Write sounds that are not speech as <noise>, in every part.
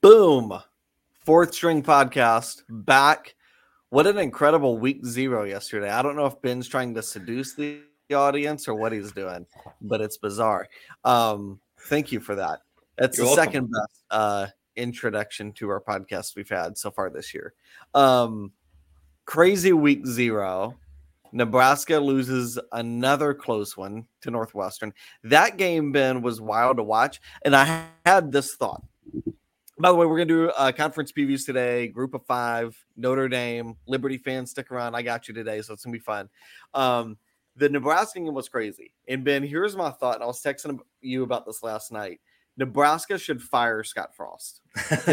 Boom. Fourth string podcast back. What an incredible week zero yesterday. I don't know if Ben's trying to seduce the audience or what he's doing, but it's bizarre. Um, thank you for that. That's You're the welcome. second best uh, introduction to our podcast we've had so far this year. Um, crazy week zero. Nebraska loses another close one to Northwestern. That game, Ben, was wild to watch. And I had this thought by the way, we're gonna do uh, conference previews today. Group of five, Notre Dame, Liberty fans, stick around. I got you today, so it's gonna be fun. Um, the Nebraska game was crazy. And Ben, here's my thought. And I was texting you about this last night. Nebraska should fire Scott Frost. <laughs>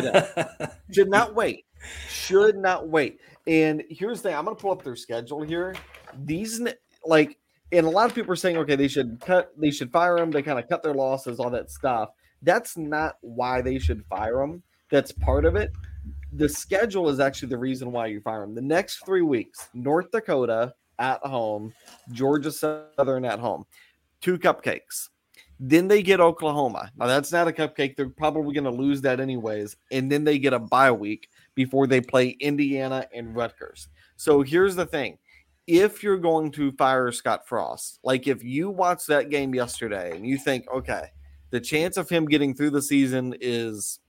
should not wait. Should not wait. And here's the thing: I'm gonna pull up their schedule here. These like, and a lot of people are saying, okay, they should cut, they should fire him. They kind of cut their losses, all that stuff. That's not why they should fire him. That's part of it. The schedule is actually the reason why you fire him. The next three weeks North Dakota at home, Georgia Southern at home, two cupcakes. Then they get Oklahoma. Now, that's not a cupcake. They're probably going to lose that anyways. And then they get a bye week before they play Indiana and Rutgers. So here's the thing if you're going to fire Scott Frost, like if you watched that game yesterday and you think, okay, the chance of him getting through the season is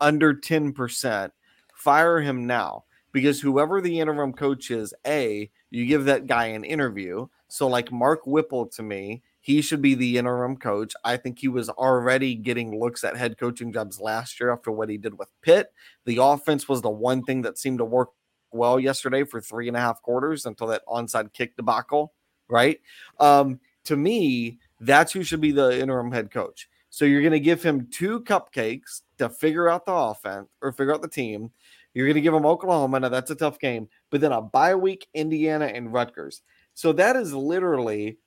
under 10%. Fire him now because whoever the interim coach is, A, you give that guy an interview. So, like Mark Whipple to me, he should be the interim coach. I think he was already getting looks at head coaching jobs last year after what he did with Pitt. The offense was the one thing that seemed to work well yesterday for three and a half quarters until that onside kick debacle, right? Um, to me, that's who should be the interim head coach. So you're going to give him two cupcakes to figure out the offense or figure out the team. You're going to give him Oklahoma. Now that's a tough game, but then a bye week, Indiana and Rutgers. So that is literally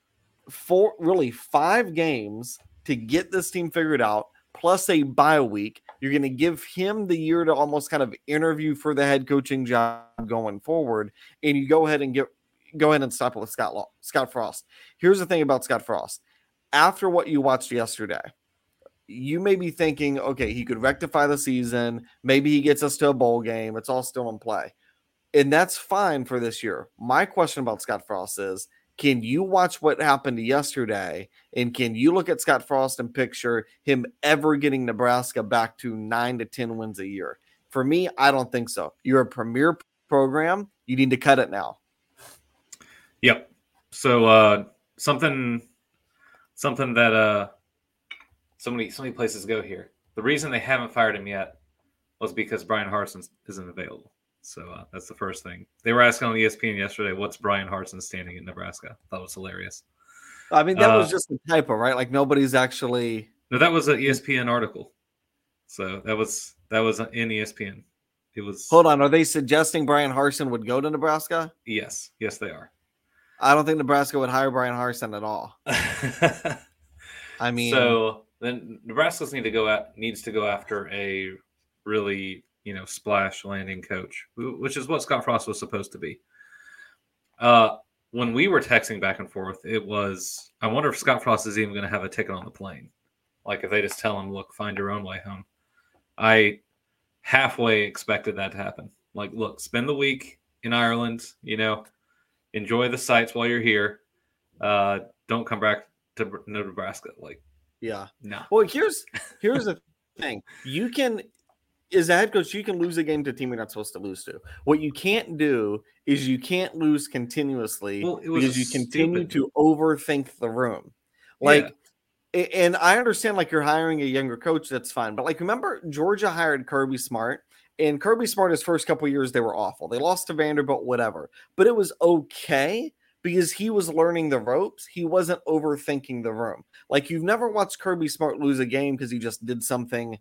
four, really five games to get this team figured out, plus a bye week. You're going to give him the year to almost kind of interview for the head coaching job going forward, and you go ahead and get go ahead and stop with Scott Law, Scott Frost. Here's the thing about Scott Frost. After what you watched yesterday, you may be thinking, okay, he could rectify the season. Maybe he gets us to a bowl game. It's all still in play. And that's fine for this year. My question about Scott Frost is can you watch what happened yesterday and can you look at Scott Frost and picture him ever getting Nebraska back to nine to 10 wins a year? For me, I don't think so. You're a premier program. You need to cut it now. Yep. So, uh, something, something that, uh, so many so many places go here. The reason they haven't fired him yet was because Bryan Harsin isn't available. So uh, that's the first thing. They were asking on ESPN yesterday, "What's Bryan Harsin standing in Nebraska?" That was hilarious. I mean, that uh, was just a typo, right? Like nobody's actually. No, that was an ESPN article. So that was that was in ESPN. It was. Hold on, are they suggesting Bryan Harsin would go to Nebraska? Yes, yes, they are. I don't think Nebraska would hire Bryan Harsin at all. <laughs> I mean, so then Nebraska's need to go at needs to go after a really you know splash landing coach, which is what Scott Frost was supposed to be. Uh, when we were texting back and forth, it was I wonder if Scott Frost is even going to have a ticket on the plane. Like if they just tell him, "Look, find your own way home." I halfway expected that to happen. Like, look, spend the week in Ireland. You know, enjoy the sights while you're here. Uh, don't come back to Nebraska. Like yeah. No. Well, here's here's the <laughs> thing. You can as a head coach, you can lose a game to a team you're not supposed to lose to. What you can't do is you can't lose continuously well, because you continue to overthink the room. Like yeah. and I understand like you're hiring a younger coach, that's fine. But like remember Georgia hired Kirby Smart and Kirby Smart his first couple years they were awful. They lost to Vanderbilt, whatever. But it was okay because he was learning the ropes. He wasn't overthinking the room. Like you've never watched Kirby Smart lose a game because he just did something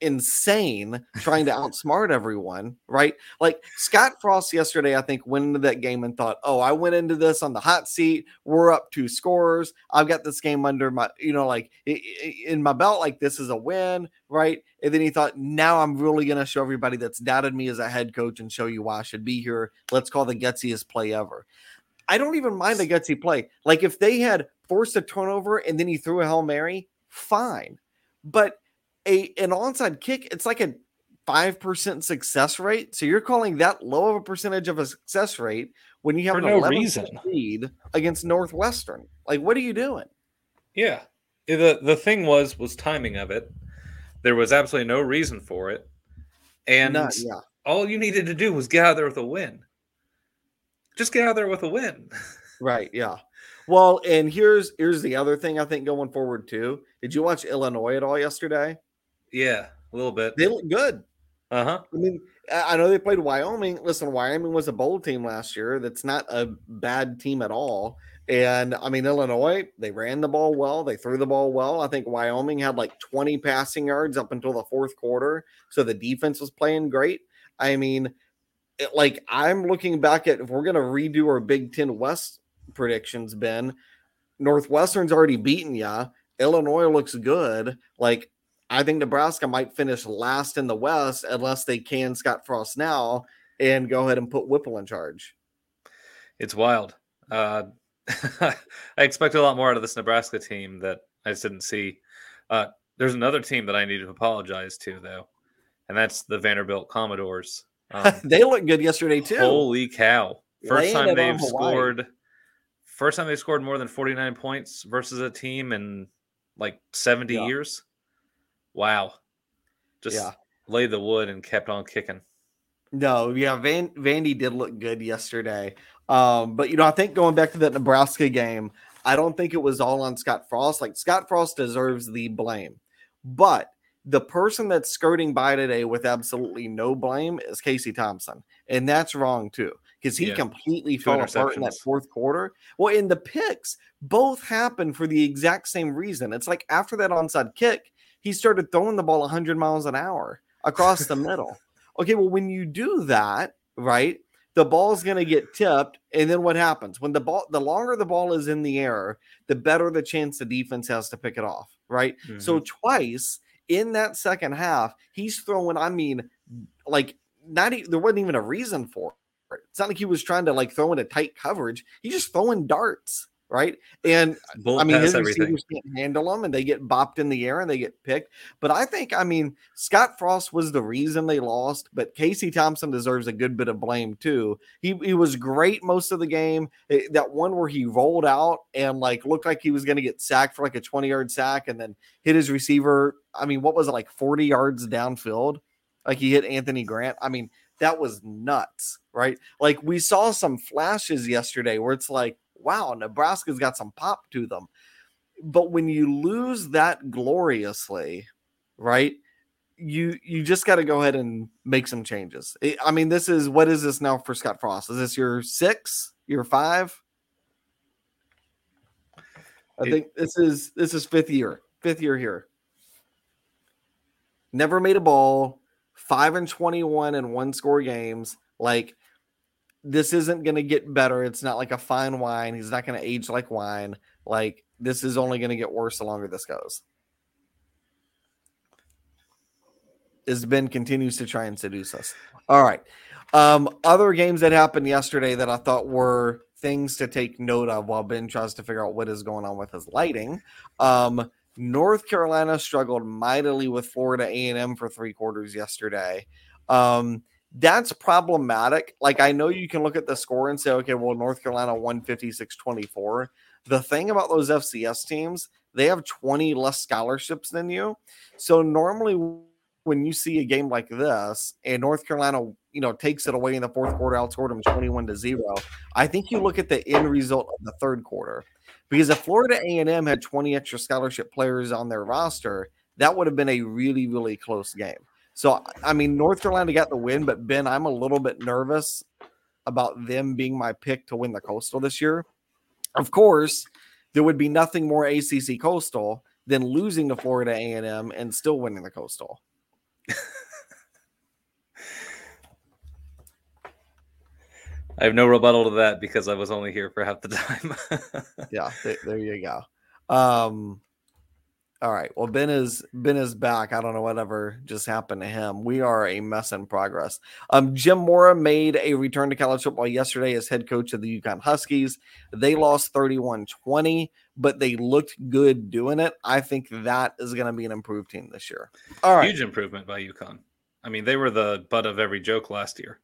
insane trying to outsmart everyone, right? Like Scott Frost yesterday, I think went into that game and thought, "Oh, I went into this on the hot seat. We're up two scores. I've got this game under my, you know, like in my belt. Like this is a win, right?" And then he thought, "Now I'm really going to show everybody that's doubted me as a head coach and show you why I should be here. Let's call the gutsiest play ever." I don't even mind the gutsy play. Like if they had forced a turnover and then he threw a Hail Mary, fine. But a an onside kick, it's like a 5% success rate. So you're calling that low of a percentage of a success rate when you have no 11 reason. lead against Northwestern. Like, what are you doing? Yeah. The the thing was was timing of it. There was absolutely no reason for it. And None, yeah. all you needed to do was get out there with a win. Just get out there with a win. Right. Yeah. Well, and here's here's the other thing I think going forward too. Did you watch Illinois at all yesterday? yeah, a little bit. They look good. Uh-huh. I mean, I I know they played Wyoming. Listen, Wyoming was a bowl team last year. That's not a bad team at all. And I mean, Illinois, they ran the ball well. They threw the ball well. I think Wyoming had like 20 passing yards up until the fourth quarter. So the defense was playing great. I mean, it, like I'm looking back at if we're going to redo our Big Ten West predictions, Ben, Northwestern's already beaten ya. Illinois looks good. Like, I think Nebraska might finish last in the West unless they can Scott Frost now and go ahead and put Whipple in charge. It's wild. Uh, <laughs> I expect a lot more out of this Nebraska team that I just didn't see. Uh, there's another team that I need to apologize to, though, and that's the Vanderbilt Commodores. Um, <laughs> they look good yesterday too. holy cow! First Laying time they've scored. First time they scored more than 49 points versus a team in like 70 Yeah. years. Wow! Just Yeah. laid the wood and kept on kicking. No, yeah, Van Vandy did look good yesterday. Um, but you know, I think going back to that Nebraska game, I don't think it was all on Scott Frost. Like Scott Frost deserves the blame, but the person that's skirting by today with absolutely no blame is Casey Thompson, and that's wrong too because he Yeah. completely Two fell apart in that fourth quarter. Well, in the picks, both happened for the exact same reason. It's like after that onside kick, he started throwing the ball 100 miles an hour across the middle. <laughs> Okay, well, when you do that, right, the ball's going to get tipped, and then what happens when the ball, the longer the ball is in the air, the better the chance the defense has to pick it off, right? So mm-hmm. twice in that second half, he's throwing. I mean, like not there wasn't even a reason for it. It's not like he was trying to like throw into tight coverage. He's just throwing darts, right? And Bullet I mean, his everything. receivers can't handle them, and they get bopped in the air and they get picked. But I think, I mean, Scott Frost was the reason they lost, but Casey Thompson deserves a good bit of blame too. He he was great most of the game. Eh, That one where he rolled out and like looked like he was going to get sacked for like a twenty yard sack, and then hit his receiver. I mean, what was it like forty yards downfield? Like he hit Anthony Grant. I mean, that was nuts, right? Like we saw some flashes yesterday where it's like, wow, Nebraska's got some pop to them. But when you lose that gloriously, right? You you just got to go ahead and make some changes. I- mean, this is what is this now for Scott Frost? Is this your six, your five? I think this is this is fifth year, fifth year here. Never made a ball, five and twenty-one in one score games. Like this isn't going to get better. It's not like a fine wine. He's not going to age like wine. Like this is only going to get worse the longer this goes. As Ben continues to try and seduce us. All right. Um, other games that happened yesterday that I thought were things to take note of while Ben tries to figure out what is going on with his lighting. Um, North Carolina struggled mightily with Florida A&M for three quarters yesterday. Um, that's problematic. Like I know you can look at the score and say, okay, well, North Carolina won 56-24. The thing about those FCS teams, they have 20 less scholarships than you. So normally when you see a game like this and North Carolina, you know, takes it away in the fourth quarter, outscored them 21 to 0, I think you look at the end result of the third quarter. Because if Florida A&M had 20 extra scholarship players on their roster, that would have been a really, really close game. So, I mean, North Carolina got the win, but Ben, I'm a little bit nervous about them being my pick to win the Coastal this year. Of course, there would be nothing more ACC Coastal than losing to Florida A&M and still winning the Coastal. <laughs> I have no rebuttal to that because I was only here for half the time. <laughs> yeah, th- there you go. Um, all right. Well, Ben is Ben is back. I don't know whatever just happened to him. We are a mess in progress. Um, Jim Mora made a return to college football yesterday as head coach of the UConn Huskies. They lost 31-20, but they looked good doing it. I think that is going to be an improved team this year. All right. Huge improvement by UConn. I mean, they were the butt of every joke last year.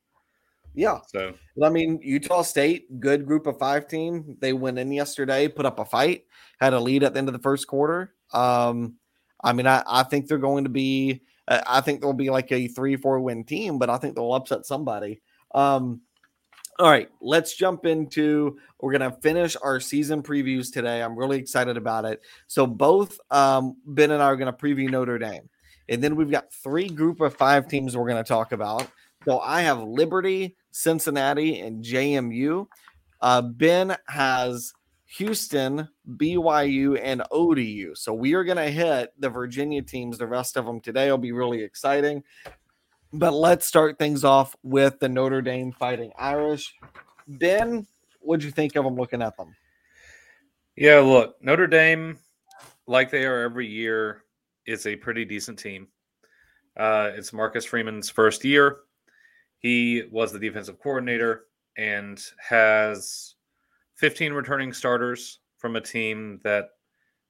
Yeah. So I mean, Utah State, good group of five team. They went in yesterday, put up a fight, had a lead at the end of the first quarter. Um, I mean, I, I think they're going to be, I think they'll be like a three, four win team, but I think they'll upset somebody. Um, all right, let's jump into. We're gonna finish our season previews today. I'm really excited about it. So both um, Ben and I are gonna preview Notre Dame, and then we've got three group of five teams we're gonna talk about. So I have Liberty, Cincinnati, and JMU. Uh, ben has Houston, BYU, and ODU. So we are gonna hit the Virginia teams. The rest of them today will be really exciting. But let's start things off with the Notre Dame Fighting Irish. Ben, what'd you think of them looking at them? Yeah, look, Notre Dame, like they are every year, is a pretty decent team. Uh, it's Marcus Freeman's first year. He was the defensive coordinator and has 15 returning starters from a team that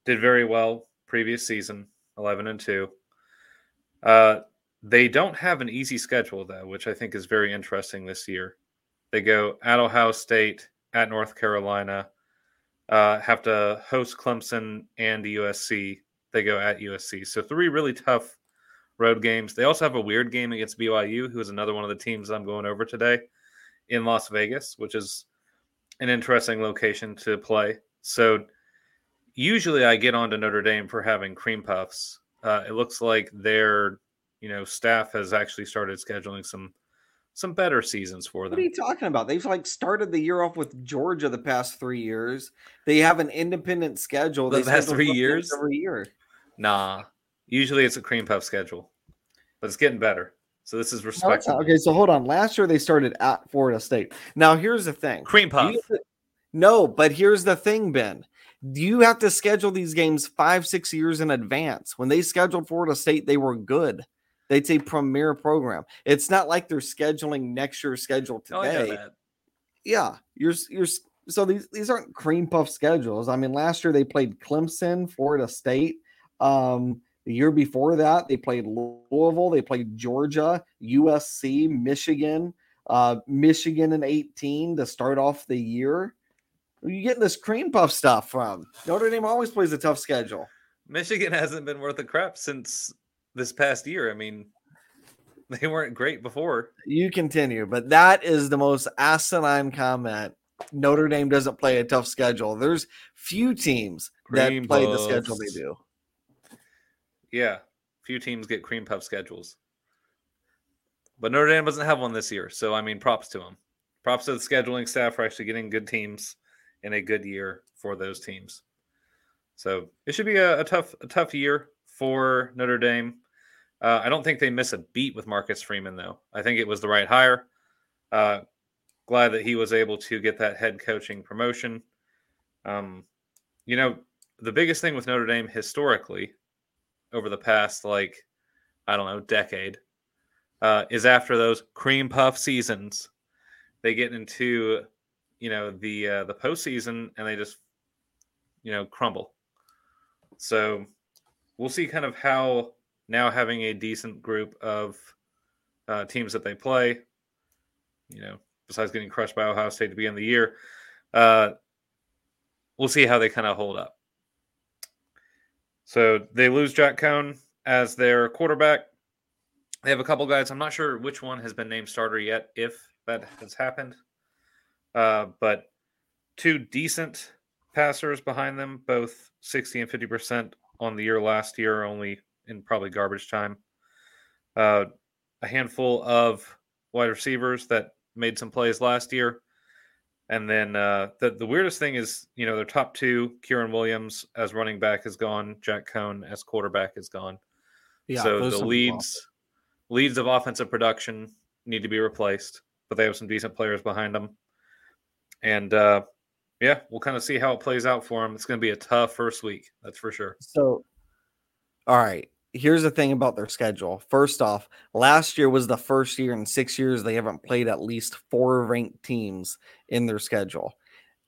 did very well previous season, 11 and 2. Uh, they don't have an easy schedule, though, which I think is very interesting this year. They go at Ohio State, at North Carolina, uh, have to host Clemson and USC. They go at USC. So, three really tough road games. They also have a weird game against BYU, who is another one of the teams I'm going over today in Las Vegas, which is an interesting location to play. So, usually I get on to Notre Dame for having cream puffs. Uh, it looks like they're you know, staff has actually started scheduling some some better seasons for them. What are you talking about? They've like started the year off with Georgia the past three years. They have an independent schedule. The past three years every year. Nah, usually it's a cream puff schedule, but it's getting better. So this is respectable. No, okay, so hold on. Last year they started at Florida State. Now here's the thing. Cream puff. no, but here's the thing, Ben. Do You have to schedule these games five, six years in advance. When they scheduled Florida State, they were good. It's a premier program. It's not like they're scheduling next year's schedule Oh, today. yeah, you're you're so these these aren't cream puff schedules. I mean, last year they played Clemson, Florida State. Um, the year before that, they played Louisville, they played Georgia, USC, Michigan, uh, Michigan in 18 to start off the year. Where are you getting this cream puff stuff from? Notre Dame always plays a tough schedule. Michigan <laughs> hasn't been worth a crap since this past year. I mean, <laughs> they weren't great before. You continue, but that is the most asinine comment. Notre Dame doesn't play a tough schedule. There's few teams Cream that play the schedule they do. Yeah, few teams get cream puff schedules, but Notre Dame doesn't have one this year. So I mean, props to them. Props to the scheduling staff for actually getting good teams in a good year for those teams. So it should be a, a tough, a tough year for Notre Dame. Uh, I don't think they miss a beat with Marcus Freeman, though. I think it was the right hire. Uh, glad that he was able to get that head coaching promotion. Um, you know, the biggest thing with Notre Dame historically over the past, like, I don't know, decade, uh, is after those cream puff seasons, they get into, you know, the uh, the postseason and they just, you know, crumble. So we'll see kind of how now having a decent group of uh, teams that they play, you know, besides getting crushed by Ohio State to begin the year, uh, we'll see how they kind of hold up. So they lose Jack Coan as their quarterback. They have a couple guys. I'm not sure which one has been named starter yet, if that has happened. Uh, but two decent passers behind them, both 60 and 50% on the year last year, only in probably garbage time. Uh, a handful of wide receivers that made some plays last year. And then uh, the the weirdest thing is, you know, their top two, Kyren Williams as running back is gone, Jack Coan as quarterback is gone. Yeah, so the some leads leads of offensive production need to be replaced, but they have some decent players behind them. And uh, yeah, we'll kind of see how it plays out for them. It's going to be a tough first week, that's for sure. So, all right. Here's the thing about their schedule. First off, last year was the first year in six years they haven't played at least four ranked teams in their schedule.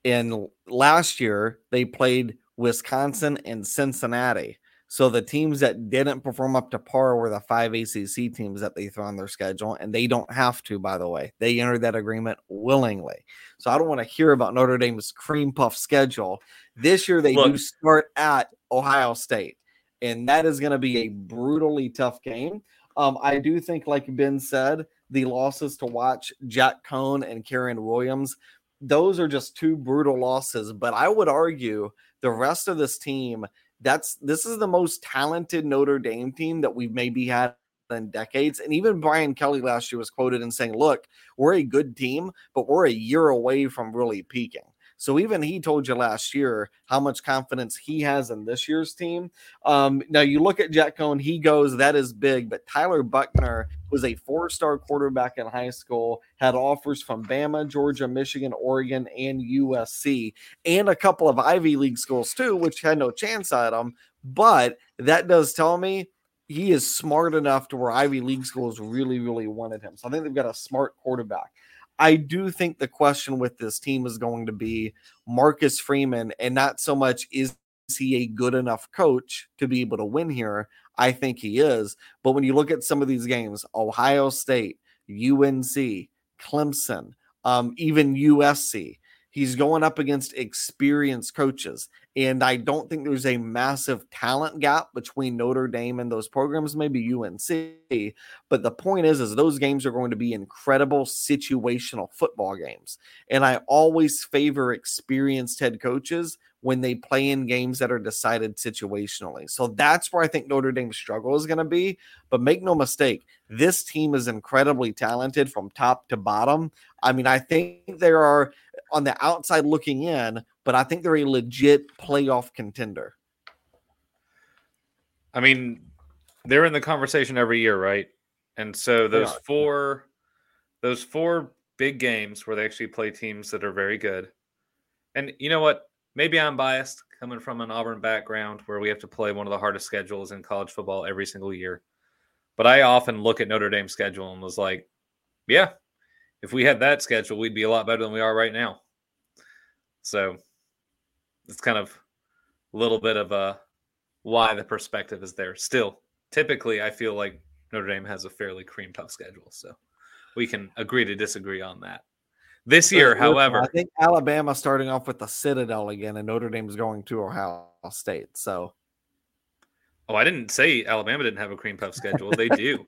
And last year they played Wisconsin and Cincinnati. So the teams that didn't perform up to par were the five ACC teams that they threw on their schedule, and they don't have to, by the way. They entered that agreement willingly. So I don't want to hear about Notre Dame's cream puff schedule. This year they Look, do start at Ohio State, and that is going to be a brutally tough game. Um, I do think, like Ben said, the losses to watch Jack Coan and Kyren Williams, those are just two brutal losses. But I would argue the rest of this team that's this is the most talented Notre Dame team that we've maybe had in decades. And even Brian Kelly last year was quoted in saying, Look, we're a good team, but we're a year away from really peaking. So even he told you last year how much confidence he has in this year's team. Um, now you look at Jack Coan, he goes, that is big, but Tyler Buchner was a four-star quarterback in high school, had offers from Bama, Georgia, Michigan, Oregon, and USC, and a couple of Ivy League schools too, which had no chance at him. But that does tell me he is smart enough to where Ivy League schools really, really wanted him. So I think they've got a smart quarterback. I do think the question with this team is going to be Marcus Freeman, and not so much is he a good enough coach to be able to win here. I think he is. But when you look at some of these games, Ohio State, UNC, Clemson, um, even USC, he's going up against experienced coaches. And I don't think there's a massive talent gap between Notre Dame and those programs, maybe UNC. But the point is, is those games are going to be incredible situational football games. And I always favor experienced head coaches when they play in games that are decided situationally. So that's where I think Notre Dame's struggle is going to be. But make no mistake, this team is incredibly talented from top to bottom. I mean, I think there are uh, on the outside looking in, but I think they're a legit playoff contender. I mean, they're in the conversation every year, right? And so those four those four big games where they actually play teams that are very good. And you know what? Maybe I'm biased coming from an Auburn background where we have to play one of the hardest schedules in college football every single year. But I often look at Notre Dame's schedule and was like, yeah, if we had that schedule, we'd be a lot better than we are right now. So it's kind of a little bit of a why the perspective is there. Still, typically, I feel like Notre Dame has a fairly cream tough schedule, so we can agree to disagree on that. This year, however, I think Alabama starting off with the Citadel again, and Notre Dame's going to Ohio State. So, oh, I didn't say Alabama didn't have a cream puff schedule. They do.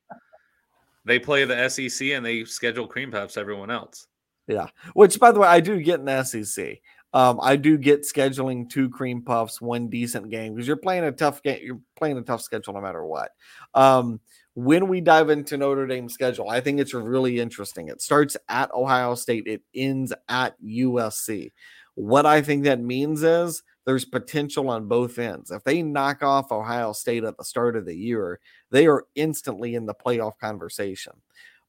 they play the SEC and they schedule cream puffs. Everyone else. Yeah, which by the way, I do get the SEC. Um, I do get scheduling two cream puffs, one decent game because you're playing a tough game. You're playing a tough schedule no matter what. Um, when we dive into Notre Dame's schedule, I think it's really interesting. It starts at Ohio State, it ends at USC. What I think that means is there's potential on both ends. If they knock off Ohio State at the start of the year, they are instantly in the playoff conversation.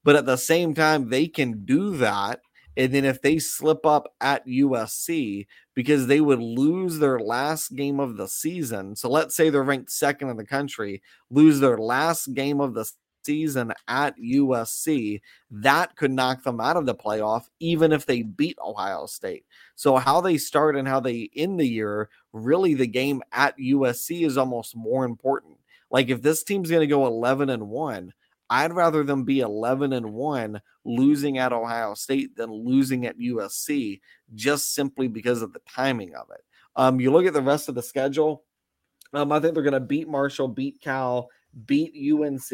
But at the same time, they can do that and then if they slip up at USC because they would lose their last game of the season. So let's say they're ranked second in the country, lose their last game of the season at USC, that could knock them out of the playoff, even if they beat Ohio State. So, how they start and how they end the year, really, the game at USC is almost more important. Like, if this team's going to go 11 and 1, I'd rather them be 11 and 1 losing at Ohio State than losing at USC just simply because of the timing of it. Um, you look at the rest of the schedule. Um, I think they're going to beat Marshall, beat Cal, beat UNC,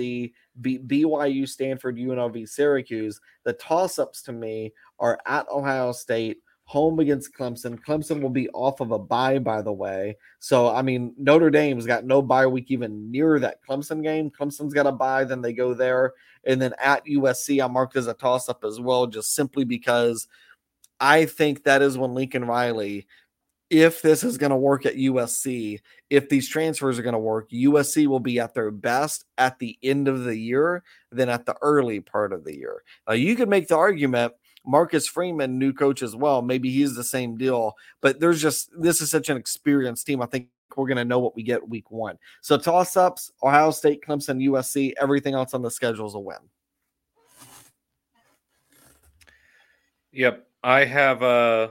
beat BYU, Stanford, UNLV, Syracuse. The toss ups to me are at Ohio State, home against Clemson. Clemson will be off of a bye, by the way. So, I mean, Notre Dame's got no bye week even near that Clemson game. Clemson's got a bye, then they go there. And then at USC, I marked as a toss up as well, just simply because I think that is when Lincoln Riley, if this is going to work at USC, if these transfers are going to work, USC will be at their best at the end of the year than at the early part of the year. Now, you could make the argument Marcus Freeman, new coach as well. Maybe he's the same deal, but there's just this is such an experienced team. I think we're going to know what we get week one. So toss ups, Ohio State, Clemson, USC, everything else on the schedule is a win. Yep, I have. Uh,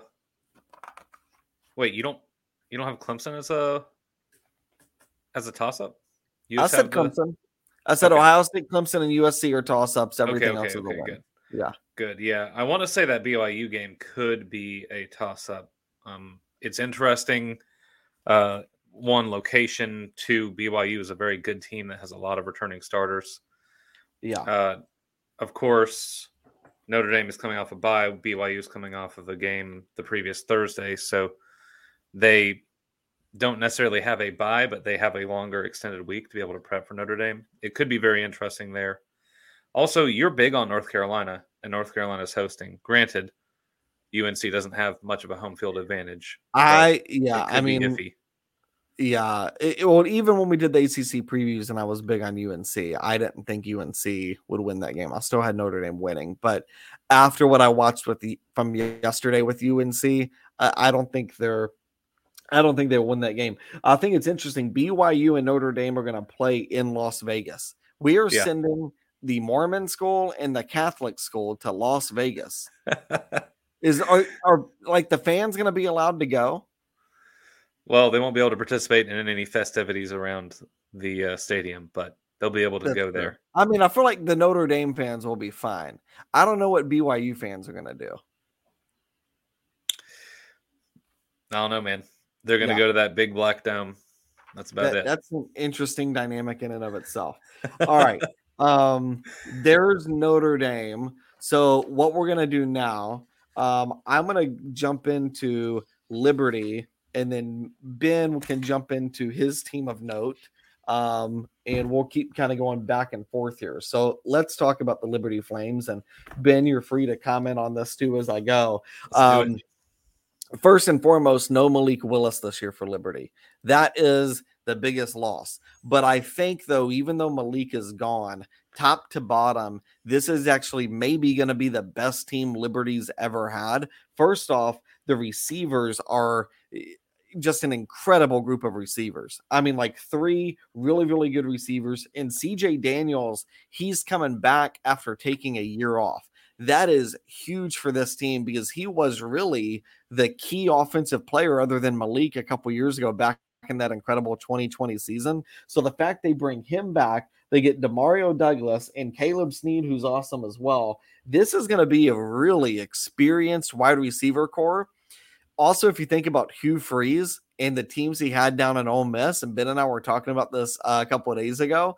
wait, you don't you don't have Clemson as a as a toss up? I said Clemson. I said okay. Ohio State, Clemson, and USC are toss ups. Everything okay, okay, else is okay, good. Yeah, good. Yeah, I want to say that BYU game could be a toss up. Um, it's interesting. Uh, one location, two BYU is a very good team that has a lot of returning starters. Yeah. Uh, of course, Notre Dame is coming off a bye. BYU is coming off of a game the previous Thursday, so they don't necessarily have a bye, but they have a longer extended week to be able to prep for Notre Dame. It could be very interesting there. Also, you're big on North Carolina, and North Carolina is hosting. Granted, UNC doesn't have much of a home field advantage. I yeah, I mean, iffy. yeah. It, well, even when we did the ACC previews, and I was big on UNC, I didn't think UNC would win that game. I still had Notre Dame winning, but after what I watched with the from yesterday with UNC, I, I don't think they're I don't think they'll win that game. I think it's interesting. BYU and Notre Dame are going to play in Las Vegas. We are yeah. sending the Mormon school and the Catholic school to Las Vegas. <laughs> Is are, are like the fans going to be allowed to go? Well, they won't be able to participate in any festivities around the uh, stadium, but they'll be able to That's go there. I mean, I feel like the Notre Dame fans will be fine. I don't know what BYU fans are going to do. I don't know, man. They're going to yeah. go to that big black dome. That's about that, it. That's an interesting dynamic in and of itself. All right. <laughs> Um, there's Notre Dame. So what we're gonna do now, um, I'm gonna jump into Liberty, and then Ben can jump into his team of note. Um, and we'll keep kind of going back and forth here. So let's talk about the Liberty Flames. And Ben, you're free to comment on this too as I go. Um, first and foremost, no Malik Willis this year for Liberty. That is the biggest loss. But I think, though, even though Malik is gone, top to bottom, this is actually maybe going to be the best team Liberty's ever had. First off, the receivers are eh, just an incredible group of receivers. I mean, like three really, really good receivers. And CJ Daniels, he's coming back after taking a year off that is huge for this team because he was really the key offensive player other than Malik a couple years ago back in that incredible 2020 season. So the fact they bring him back, they get Demario Douglas and Caleb Snead, who's awesome as well. This is going to be a really experienced wide receiver corps. Also, if you think about Hugh Freeze and the teams he had down in Ole Miss, and Ben and I were talking about this uh, a couple of days ago,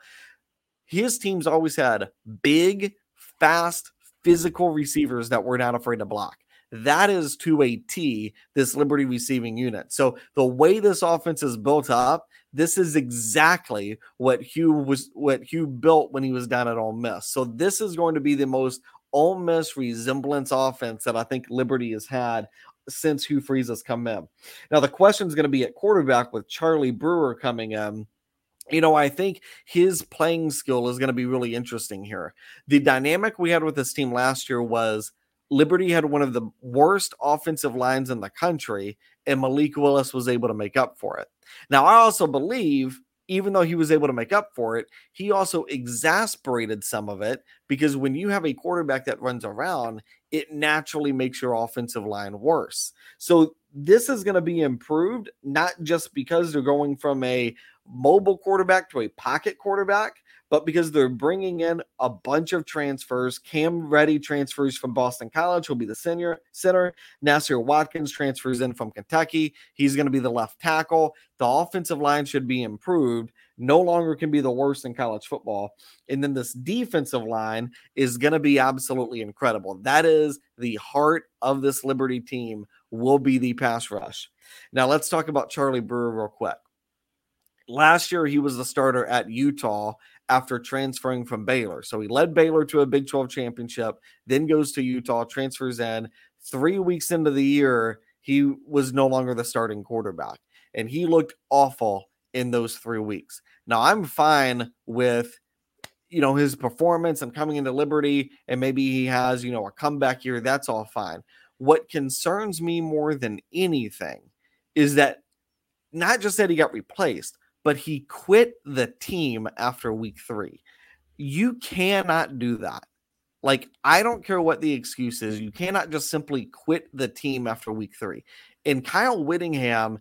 his teams always had big, fast, physical receivers that were not afraid to block. That is to a T this Liberty receiving unit. So the way this offense is built up, this is exactly what Hugh was what Hugh built when he was down at Ole Miss. So this is going to be the most Ole Miss resemblance offense that I think Liberty has had since Hugh Freeze has come in. Now the question is going to be at quarterback with Charlie Brewer coming in you know, I think his playing skill is going to be really interesting here. The dynamic we had with this team last year was Liberty had one of the worst offensive lines in the country, and Malik Willis was able to make up for it. Now, I also believe, even though he was able to make up for it, he also exasperated some of it because when you have a quarterback that runs around, it naturally makes your offensive line worse. So, this is going to be improved, not just because they're going from a mobile quarterback to a pocket quarterback, but because they're bringing in a bunch of transfers. Cam Reddy transfers from Boston College, who'll be the senior center. Nasir Watkins transfers in from Kentucky. He's going to be the left tackle. The offensive line should be improved. No longer can be the worst in college football. And then this defensive line is going to be absolutely incredible. That is the heart of this Liberty team will be the pass rush. Now let's talk about Charlie Brewer real quick. Last year, he was the starter at Utah after transferring from Baylor. So he led Baylor to a Big 12 championship, then goes to Utah, transfers in. Three weeks into the year, he was no longer the starting quarterback. And he looked awful in those three weeks. Now, I'm fine with you know his performance and coming into Liberty, and maybe he has you know a comeback year. That's all fine. What concerns me more than anything is that not just that he got replaced, but he quit the team after week three. You cannot do that. Like, I don't care what the excuse is. You cannot just simply quit the team after week three. And Kyle Whittingham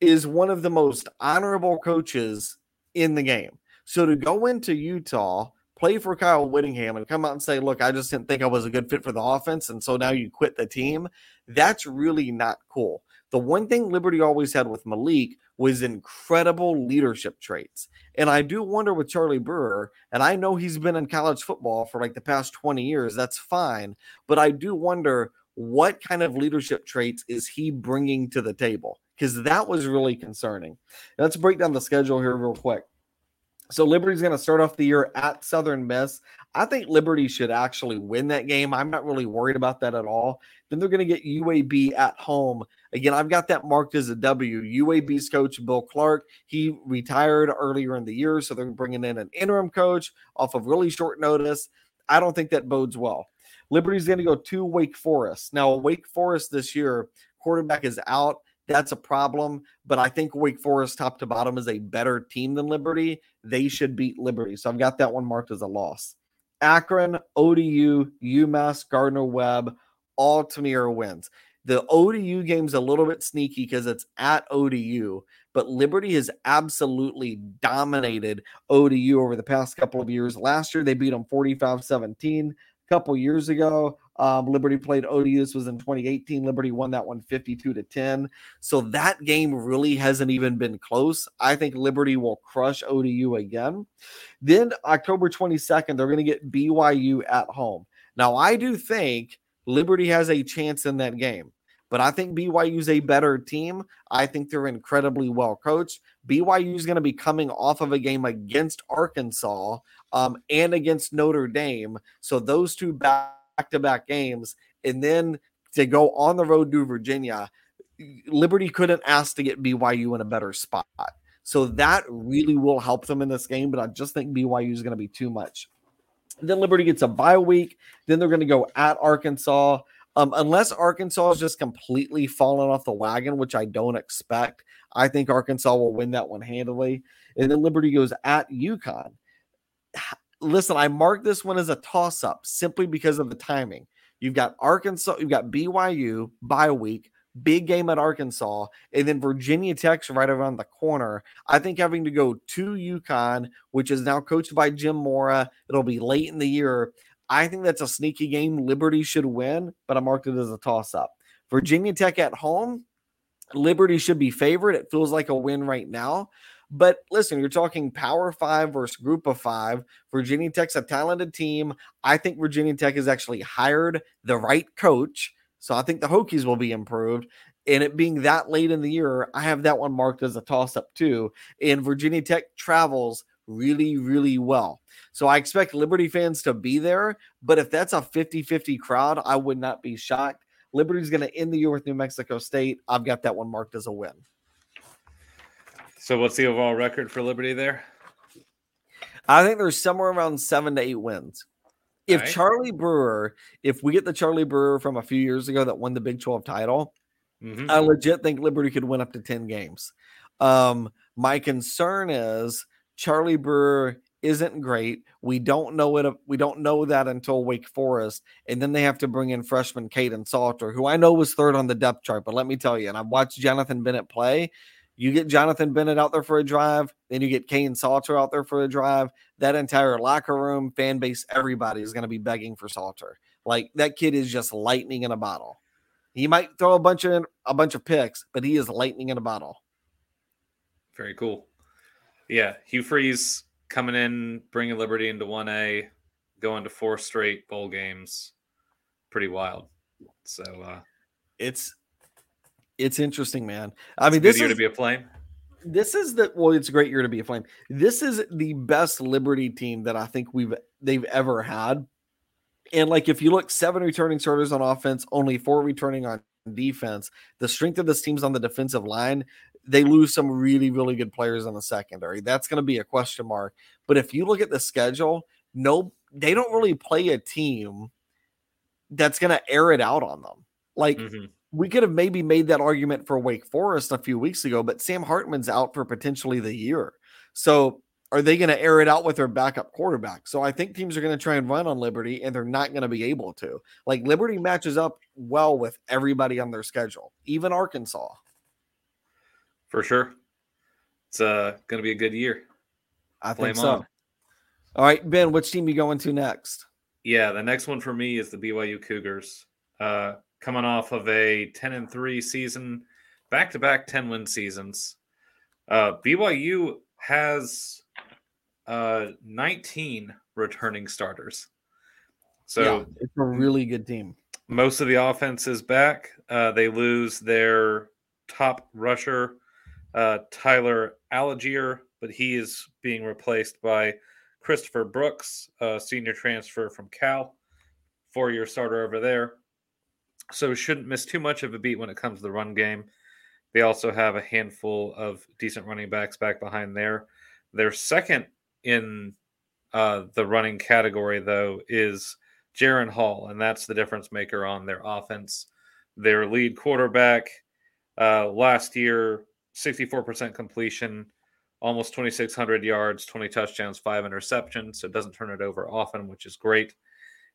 is one of the most honorable coaches in the game. So to go into Utah, play for Kyle Whittingham, and come out and say, "Look, I just didn't think I was a good fit for the offense," and so now you quit the team. That's really not cool. The one thing Liberty always had with Malik was incredible leadership traits. And I do wonder with Charlie Brewer, and I know he's been in college football for like the past 20 years, that's fine. But I do wonder what kind of leadership traits is he bringing to the table? Because that was really concerning. Let's break down the schedule here real quick. So Liberty's going to start off the year at Southern Miss. I think Liberty should actually win that game. I'm not really worried about that at all. Then they're going to get UAB at home. Again, I've got that marked as a W. UAB's coach, Bill Clark, he retired earlier in the year. So they're bringing in an interim coach off of really short notice. I don't think that bodes well. Liberty's going to go to Wake Forest. Now, Wake Forest this year, quarterback is out. That's a problem. But I think Wake Forest, top to bottom, is a better team than Liberty. They should beat Liberty. So I've got that one marked as a loss. Akron, ODU, UMass, Gardner Webb, all are wins. The ODU game's a little bit sneaky because it's at ODU, but Liberty has absolutely dominated ODU over the past couple of years. Last year, they beat them 45 17 couple years ago. Um, Liberty played ODU. This was in 2018. Liberty won that one 52 to 10. So that game really hasn't even been close. I think Liberty will crush ODU again. Then October 22nd, they're going to get BYU at home. Now, I do think Liberty has a chance in that game. But I think BYU is a better team. I think they're incredibly well coached. BYU is going to be coming off of a game against Arkansas um, and against Notre Dame. So those two back to back games, and then to go on the road to Virginia, Liberty couldn't ask to get BYU in a better spot. So that really will help them in this game, but I just think BYU is going to be too much. Then Liberty gets a bye week. Then they're going to go at Arkansas. Um, unless Arkansas is just completely fallen off the wagon, which I don't expect, I think Arkansas will win that one handily. And then Liberty goes at UConn. <sighs> Listen, I mark this one as a toss up simply because of the timing. You've got Arkansas, you've got BYU bye week, big game at Arkansas, and then Virginia Tech's right around the corner. I think having to go to UConn, which is now coached by Jim Mora, it'll be late in the year. I think that's a sneaky game. Liberty should win, but I marked it as a toss up. Virginia Tech at home, Liberty should be favored. It feels like a win right now. But listen, you're talking Power Five versus Group of Five. Virginia Tech's a talented team. I think Virginia Tech has actually hired the right coach. So I think the Hokies will be improved. And it being that late in the year, I have that one marked as a toss up too. And Virginia Tech travels really, really well. So I expect Liberty fans to be there. But if that's a 50 50 crowd, I would not be shocked. Liberty's going to end the year with New Mexico State. I've got that one marked as a win. So what's the overall record for Liberty there? I think there's somewhere around seven to eight wins. If right. Charlie Brewer, if we get the Charlie Brewer from a few years ago that won the Big 12 title, mm-hmm. I legit think Liberty could win up to 10 games. Um, my concern is Charlie Brewer isn't great. We don't know it. Uh, we don't know that until Wake Forest, and then they have to bring in freshman Kaidon Salter, who I know was third on the depth chart. But let me tell you, and I've watched Jonathan Bennett play. You get Jonathan Bennett out there for a drive, then you get Kaidon Salter out there for a drive. That entire locker room, fan base, everybody is going to be begging for Salter. Like that kid is just lightning in a bottle. He might throw a bunch of a bunch of picks, but he is lightning in a bottle. Very cool. Yeah, Hugh Freeze coming in, bringing Liberty into 1A, going to four straight bowl games. Pretty wild. So uh it's it's interesting, man. I mean, this year is, to be a flame. This is the well, it's a great year to be a flame. This is the best Liberty team that I think we've they've ever had. And like if you look seven returning starters on offense, only four returning on defense, the strength of this team's on the defensive line they lose some really, really good players in the secondary. That's going to be a question mark. But if you look at the schedule, no, they don't really play a team that's going to air it out on them. Like mm-hmm. we could have maybe made that argument for Wake Forest a few weeks ago, but Sam Hartman's out for potentially the year. So are they going to air it out with their backup quarterback? So I think teams are going to try and run on Liberty and they're not going to be able to. Like Liberty matches up well with everybody on their schedule, even Arkansas for sure. It's uh, going to be a good year. I Flame think so. on. All right, Ben, which team you going to next? Yeah, the next one for me is the BYU Cougars. Uh, coming off of a 10 and 3 season, back to back 10 win seasons. Uh, BYU has uh, 19 returning starters. So yeah, it's a really good team. most of the offense is back. Uh, they lose their top rusher, uh, Tyler Allgeier, but he is being replaced by Christopher Brooks, senior transfer from Cal, four year starter over there. So shouldn't miss too much of a beat when it comes to the run game. They also have a handful of decent running backs back behind there. Their second in uh, the running category, though, is Jaren Hall, and that's the difference maker on their offense. Their lead quarterback uh, last year, 64% completion, almost 2,600 yards, 20 touchdowns, five interceptions. So it doesn't turn it over often, which is great.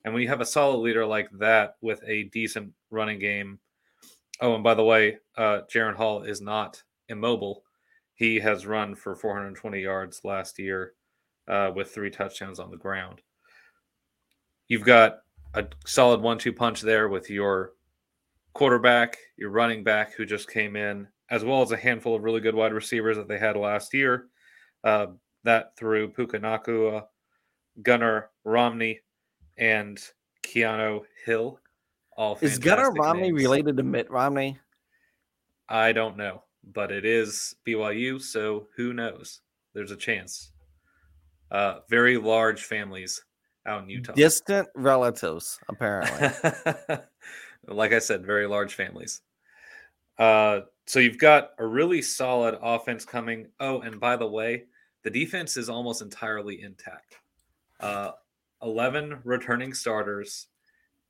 And when you have a solid leader like that with a decent running game, oh, and by the way, uh, Jaren Hall is not immobile. He has run for 420 yards last year uh, with three touchdowns on the ground. You've got a solid one-two punch there with your quarterback, your running back who just came in, as well as a handful of really good wide receivers that they had last year. Uh, that through Puka Nacua, Gunnar Romney, and Keanu Hill. All Is Gunnar Romney names. related to Mitt Romney? I don't know, but it is BYU, so who knows? There's a chance. Uh, very large families out in Utah. Distant relatives, apparently. <laughs> like I said, very large families. Uh, so you've got a really solid offense coming. Oh, and by the way, the defense is almost entirely intact. Uh, 11 returning starters,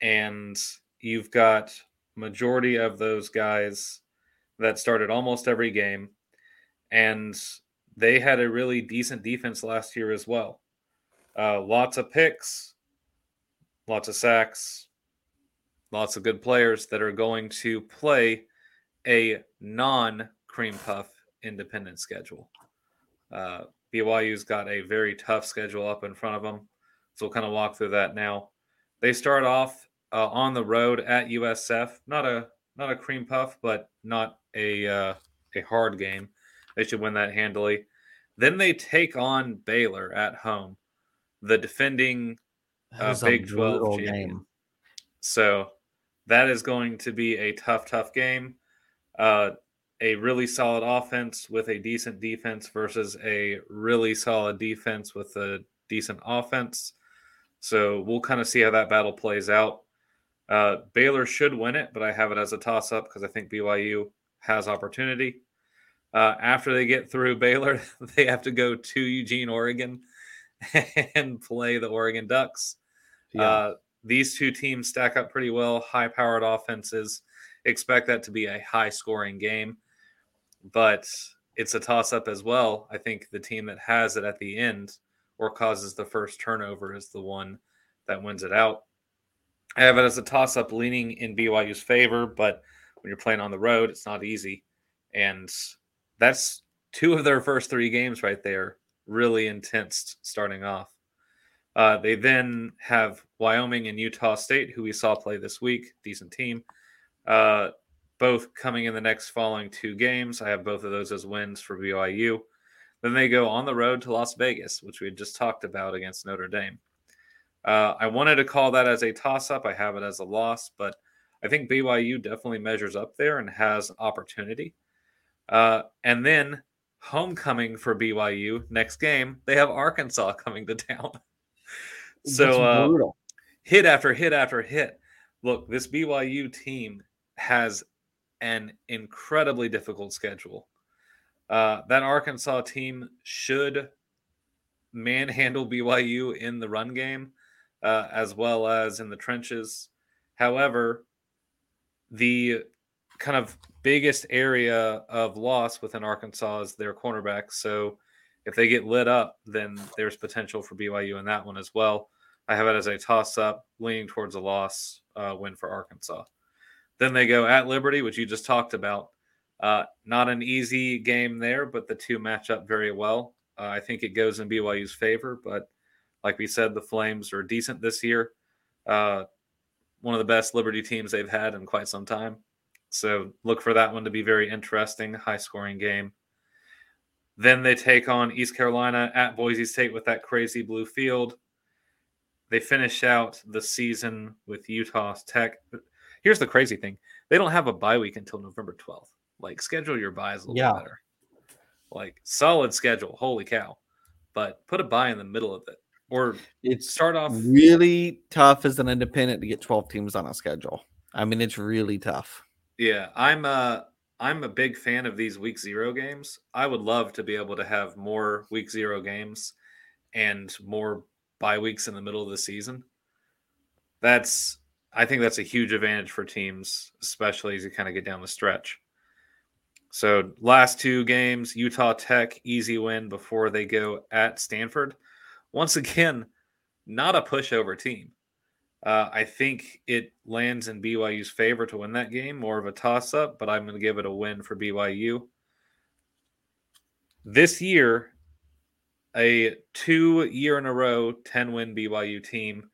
and you've got majority of those guys that started almost every game, and they had a really decent defense last year as well. Uh, lots of picks, lots of sacks, lots of good players that are going to play a non cream puff independent schedule. Uh, BYU's got a very tough schedule up in front of them. So we'll kind of walk through that now. They start off uh, on the road at USF. Not a not a cream puff, but not a uh, a hard game. They should win that handily. Then they take on Baylor at home, the defending uh, Big 12 brutal champion. So that is going to be a tough, tough game. Uh, a really solid offense with a decent defense versus a really solid defense with a decent offense. So we'll kind of see how that battle plays out. Uh, Baylor should win it, but I have it as a toss up because I think BYU has opportunity. Uh, after they get through Baylor, <laughs> they have to go to Eugene, Oregon, <laughs> and play the Oregon Ducks. Yeah. Uh, these two teams stack up pretty well, high powered offenses. Expect that to be a high scoring game, but it's a toss up as well. I think the team that has it at the end or causes the first turnover is the one that wins it out. I have it as a toss up leaning in BYU's favor, but when you're playing on the road, it's not easy. And that's two of their first three games right there. Really intense starting off. Uh, they then have Wyoming and Utah State, who we saw play this week. Decent team. Uh, both coming in the next following two games. I have both of those as wins for BYU. Then they go on the road to Las Vegas, which we had just talked about against Notre Dame. Uh, I wanted to call that as a toss up. I have it as a loss, but I think BYU definitely measures up there and has opportunity. Uh, and then homecoming for BYU next game, they have Arkansas <laughs> coming to town. So uh, brutal. hit after hit after hit. Look, this BYU team has an incredibly difficult schedule. Uh, that Arkansas team should manhandle BYU in the run game uh, as well as in the trenches. However, the kind of biggest area of loss within Arkansas is their cornerback. So if they get lit up, then there's potential for BYU in that one as well. I have it as a toss up, leaning towards a loss uh, win for Arkansas. Then they go at Liberty, which you just talked about. Uh, not an easy game there, but the two match up very well. Uh, I think it goes in BYU's favor, but like we said, the Flames are decent this year. Uh, one of the best Liberty teams they've had in quite some time. So look for that one to be very interesting, high scoring game. Then they take on East Carolina at Boise State with that crazy blue field. They finish out the season with Utah Tech. Here's the crazy thing they don't have a bye week until November 12th. Like, schedule your byes a little yeah. better. Like, solid schedule. Holy cow. But put a bye in the middle of it. Or it's start off really tough as an independent to get 12 teams on a schedule. I mean, it's really tough. Yeah, I'm uh I'm a big fan of these week zero games. I would love to be able to have more week zero games and more bye weeks in the middle of the season. That's I think that's a huge advantage for teams, especially as you kind of get down the stretch. So last two games, Utah Tech easy win before they go at Stanford. Once again, not a pushover team. Uh, I think it lands in BYU's favor to win that game, more of a toss up, but I'm going to give it a win for BYU. This year, a two year in a row 10 win BYU team.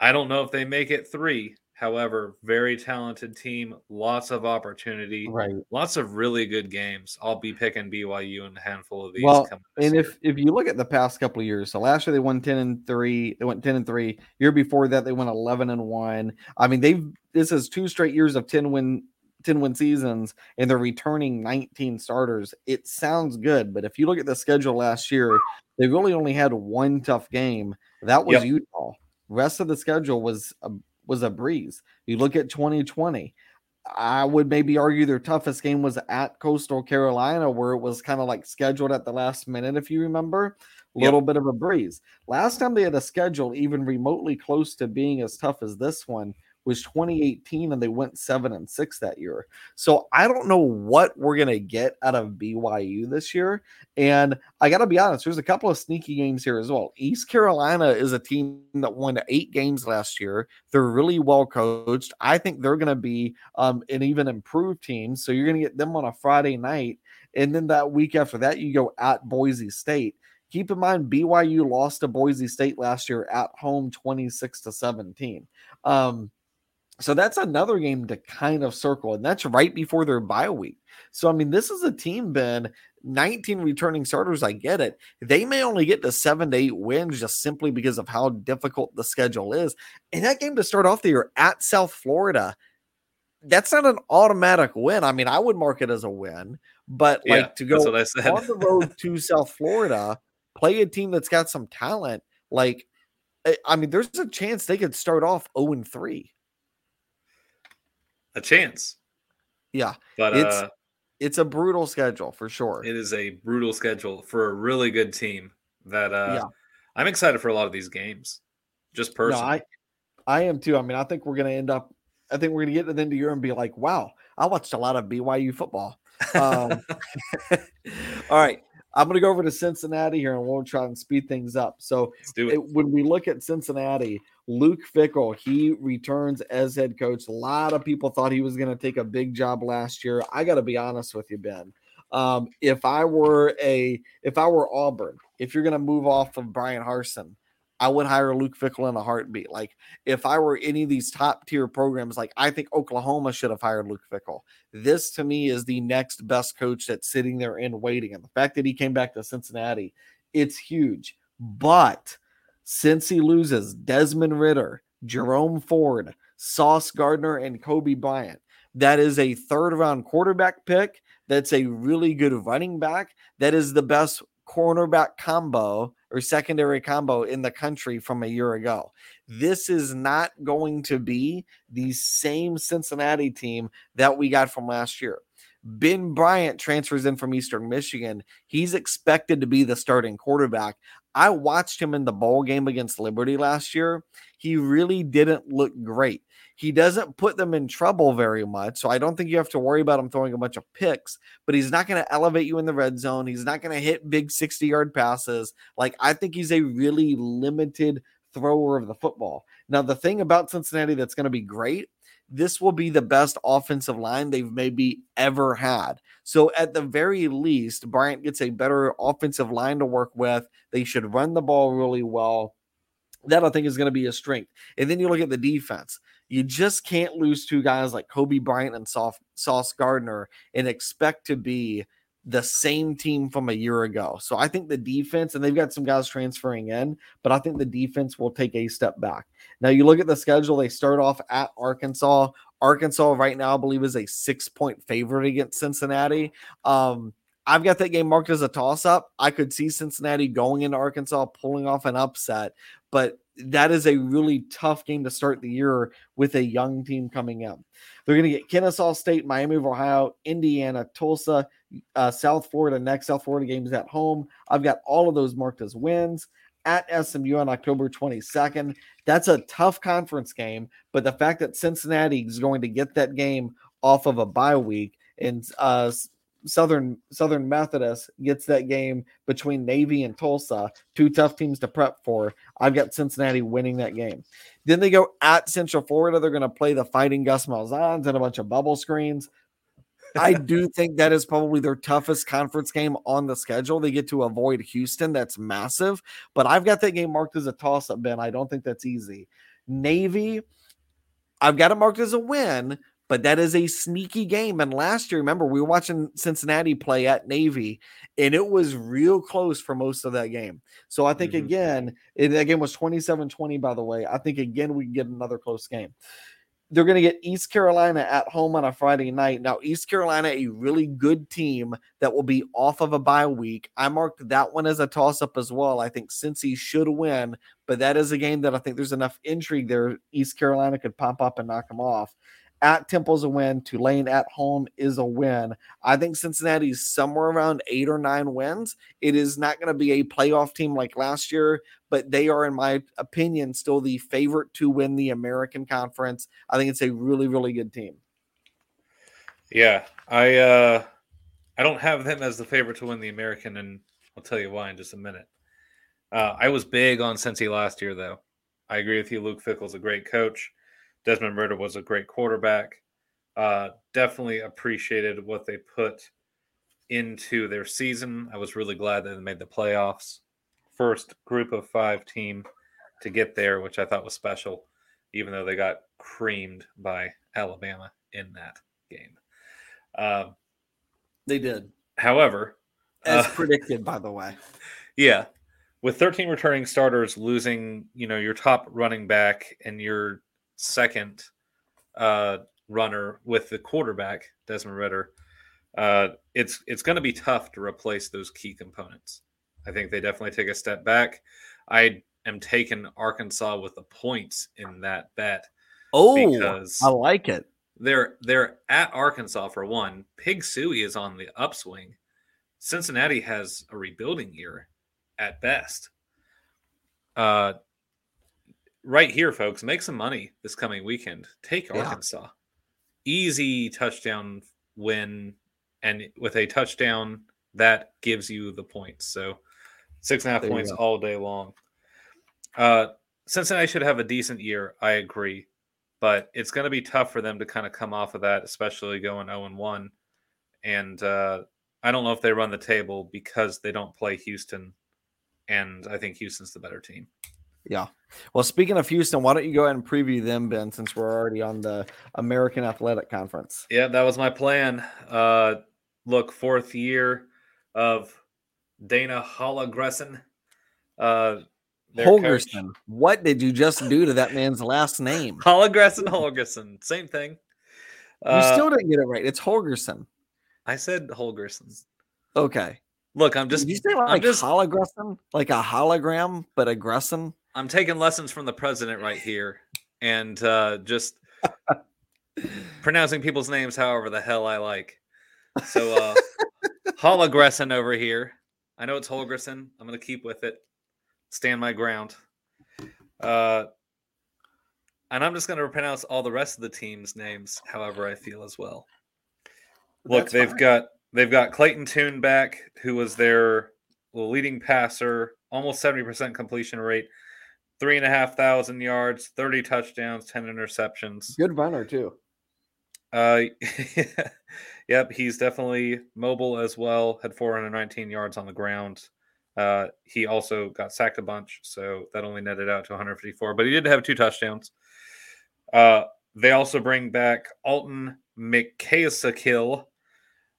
I don't know if they make it three. However, very talented team, lots of opportunity, right? Lots of really good games. I'll be picking BYU in a handful of these. Well, and year. if if you look at the past couple of years, so last year they won ten and three. They went ten and three. Year before that they went eleven and one. I mean, they've this is two straight years of ten win 10 win seasons and they're returning 19 starters. It sounds good, but if you look at the schedule last year, they really only had one tough game. That was yep. Utah. Rest of the schedule was a, was a breeze. You look at 2020. I would maybe argue their toughest game was at Coastal Carolina, where it was kind of like scheduled at the last minute, if you remember. A yep. little bit of a breeze. Last time they had a schedule even remotely close to being as tough as this one was 2018 and they went 7 and 6 that year. So I don't know what we're going to get out of BYU this year and I got to be honest there's a couple of sneaky games here as well. East Carolina is a team that won 8 games last year. They're really well coached. I think they're going to be um, an even improved team. So you're going to get them on a Friday night and then that week after that you go at Boise State. Keep in mind, BYU lost to Boise State last year at home 26 to 17. Um, so that's another game to kind of circle, and that's right before their bye week. So I mean, this is a team, Ben, 19 returning starters. I get it. They may only get to seven to eight wins just simply because of how difficult the schedule is. And that game to start off the year at South Florida, that's not an automatic win. I mean, I would mark it as a win, but like to go on the road to South Florida, play a team that's got some talent, like eh, I mean, there's a chance they could start off 0 and 3 a chance. Yeah, but it's uh, it's a brutal schedule for sure. It is a brutal schedule for a really good team. That uh, yeah. I'm excited for a lot of these games. Just personally, no, I I am too. I mean, I think we're gonna end up. I think we're gonna get to the end of the year and be like, wow, I watched a lot of BYU football. Um, <laughs> <laughs> all right. I'm going to go over to Cincinnati here and we'll try and speed things up. So, it. It, when we look at Cincinnati, Luke Fickell, he returns as head coach. A lot of people thought he was going to take a big job last year. I got to be honest with you, Ben. Um, if I were a, if I were Auburn, if you're going to move off of Bryan Harsin, I would hire Luke Fickell in a heartbeat. Like if I were any of these top tier programs, like I think Oklahoma should have hired Luke Fickell. This to me is the next best coach that's sitting there and waiting. And the fact that he came back to Cincinnati, it's huge. But since he loses Desmond Ridder, Jerome Ford, Sauce Gardner, and Coby Bryant, that is a third round quarterback pick. That's a really good running back. That is the best cornerback combo or secondary combo in the country from a year ago. This is not going to be the same Cincinnati team that we got from last year. Ben Bryant transfers in from Eastern Michigan. He's expected to be the starting quarterback. I watched him in the bowl game against Liberty last year. He really didn't look great. He doesn't put them in trouble very much. So I don't think you have to worry about him throwing a bunch of picks, but he's not going to elevate you in the red zone. He's not going to hit big 60 yard passes. Like, I think he's a really limited thrower of the football. Now, the thing about Cincinnati that's going to be great this will be the best offensive line they've maybe ever had. So, at the very least, Bryant gets a better offensive line to work with. They should run the ball really well. That I think is going to be a strength. And then you look at the defense. You just can't lose two guys like Coby Bryant and Sauce Gardner and expect to be the same team from a year ago. So I think the defense, and they've got some guys transferring in, but I think the defense will take a step back. Now you look at the schedule, they start off at Arkansas. Arkansas right now, I believe, is a six point favorite against Cincinnati. Um, I've got that game marked as a toss up. I could see Cincinnati going into Arkansas, pulling off an upset, but that is a really tough game to start the year with a young team coming up. They're going to get Kennesaw State, Miami of Ohio, Indiana, Tulsa, uh, South Florida. Next South Florida games at home. I've got all of those marked as wins at SMU on October 22nd. That's a tough conference game, but the fact that Cincinnati is going to get that game off of a bye week and uh, Southern Southern Methodist gets that game between Navy and Tulsa, two tough teams to prep for. I've got Cincinnati winning that game. Then they go at Central Florida. They're going to play the Fighting Gus Malzahns and a bunch of bubble screens. I do <laughs> think that is probably their toughest conference game on the schedule. They get to avoid Houston. That's massive. But I've got that game marked as a toss up, Ben. I don't think that's easy. Navy, I've got it marked as a win, but that is a sneaky game. And last year, remember, we were watching Cincinnati play at Navy, and it was real close for most of that game. So I think, mm-hmm. again, that game was 27 20, by the way. I think, again, we can get another close game. They're going to get East Carolina at home on a Friday night. Now, East Carolina, a really good team that will be off of a bye week. I marked that one as a toss up as well. I think Cincy should win, but that is a game that I think there's enough intrigue there. East Carolina could pop up and knock them off at Temple's a win. Tulane at home is a win. I think Cincinnati's somewhere around eight or nine wins. It is not going to be a playoff team like last year, but they are, in my opinion, still the favorite to win the American Conference. I think it's a really, really good team. Yeah, I uh, I don't have them as the favorite to win the American, and I'll tell you why in just a minute. Uh, I was big on Cincy last year, though. I agree with you. Luke Fickell's a great coach. Desmond Ridder was a great quarterback. Uh, definitely appreciated what they put into their season. I was really glad that they made the playoffs. First group of five team to get there, which I thought was special, even though they got creamed by Alabama in that game. Um, they did. However, as uh, <laughs> predicted, by the way. Yeah. With 13 returning starters losing, you know, your top running back and your second uh, runner with the quarterback Desmond Ridder, uh, it's it's going to be tough to replace those key components. I think they definitely take a step back. I am taking Arkansas with the points in that bet. Oh, because I like it. They're they're at Arkansas for one. Pig Sooie is on the upswing. Cincinnati has a rebuilding year at best. Uh, right here, folks, make some money this coming weekend. Take yeah. Arkansas. Easy touchdown win, and with a touchdown, that gives you the points. So six and a half there points all day long. Uh, Cincinnati should have a decent year. I agree, but it's going to be tough for them to kind of come off of that, especially going zero and one. And uh, I don't know if they run the table because they don't play Houston, and I think Houston's the better team. Yeah. Well, speaking of Houston, why don't you go ahead and preview them, Ben, since we're already on the American Athletic Conference? Yeah, that was my plan. Uh, look, fourth year of Dana Holgorsen. Uh, Holgorsen. Coach. What did you just do to that man's last name? <laughs> Holgorsen, Holgorsen. Same thing. You uh, still didn't get it right. It's Holgorsen. I said Holgorsen. Okay. Look, I'm just. Did you say like I'm just, hologram, like a hologram, but aggressing? I'm taking lessons from the president right here, and uh, just <laughs> pronouncing people's names however the hell I like. So, uh, Hologresson over here. I know it's Holgerson. I'm going to keep with it. Stand my ground. Uh, and I'm just going to pronounce all the rest of the team's names however I feel as well. Look, That's they've fine. got they've got Clayton Tune back, who was their leading passer, almost 70% completion rate three and a half thousand yards, 30 touchdowns, 10 interceptions. Good runner, too. Uh, <laughs> yep, he's definitely mobile as well. Had 419 yards on the ground. Uh, he also got sacked a bunch, so that only netted out to 154. But he did have two touchdowns. Uh, they also bring back Alton McCaskill.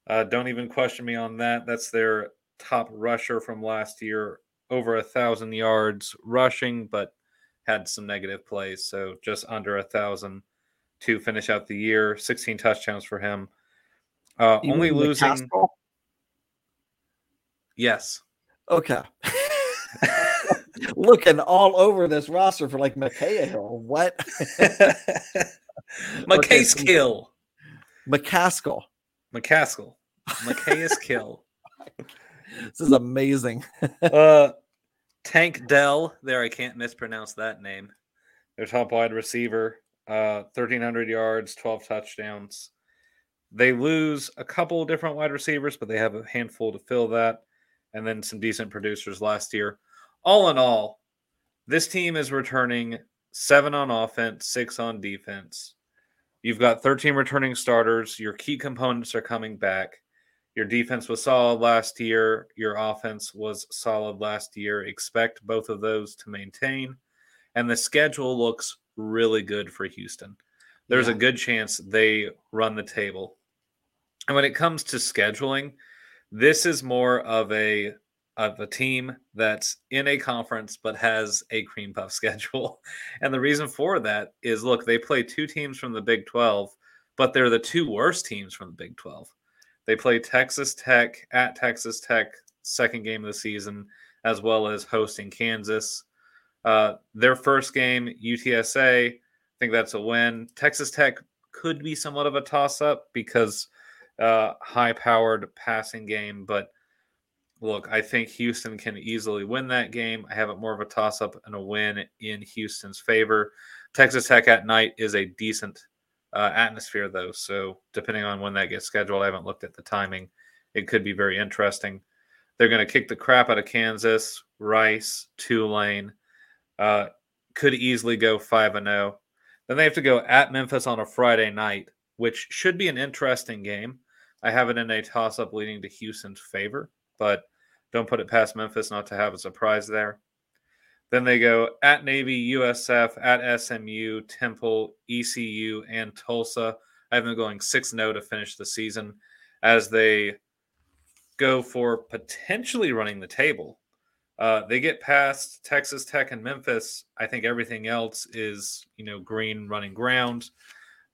Uh, don't even question me on that. That's their top rusher from last year, over a thousand yards rushing, but had some negative plays, so just under a thousand to finish out the year. 16 touchdowns for him. Uh, only losing. Yes. Okay. <laughs> Looking all over this roster for like McCahill. What? <laughs> McCaskill. McCaskill. McCaskill. McCaskill. <laughs> this is amazing. uh, Tank Dell. There, I can't mispronounce that name. Their top wide receiver. Uh, 1,300 yards, 12 touchdowns. They lose a couple different wide receivers, but they have a handful to fill that, and then some decent producers last year. All in all, this team is returning seven on offense, six on defense. You've got 13 returning starters. Your key components are coming back. Your defense was solid last year. Your offense was solid last year. Expect both of those to maintain. And the schedule looks really good for Houston. There's yeah. a good chance they run the table. And when it comes to scheduling, this is more of a of a team that's in a conference but has a cream puff <laughs> schedule. And the reason for that is look, they play two teams from the Big 12, but they're the two worst teams from the Big 12. They play Texas Tech at Texas Tech, second game of the season, as well as hosting Kansas. Uh, their first game, UTSA, I think that's a win. Texas Tech could be somewhat of a toss up because uh, high powered passing game, but look, I think Houston can easily win that game. I have it more of a toss up and a win in Houston's favor. Texas Tech at night is a decent uh, atmosphere, though. So, depending on when that gets scheduled, I haven't looked at the timing. It could be very interesting. They're going to kick the crap out of Kansas, Rice, Tulane. Uh, could easily go 5 and 0. Then they have to go at Memphis on a Friday night, which should be an interesting game. I have it in a toss up leading to Houston's favor, but don't put it past Memphis not to have a surprise there. Then they go at Navy, USF, at SMU, Temple, ECU, and Tulsa. I have them going 6 0 to finish the season as they go for potentially running the table. Uh, they get past Texas Tech and Memphis. I think everything else is, you know, green running ground.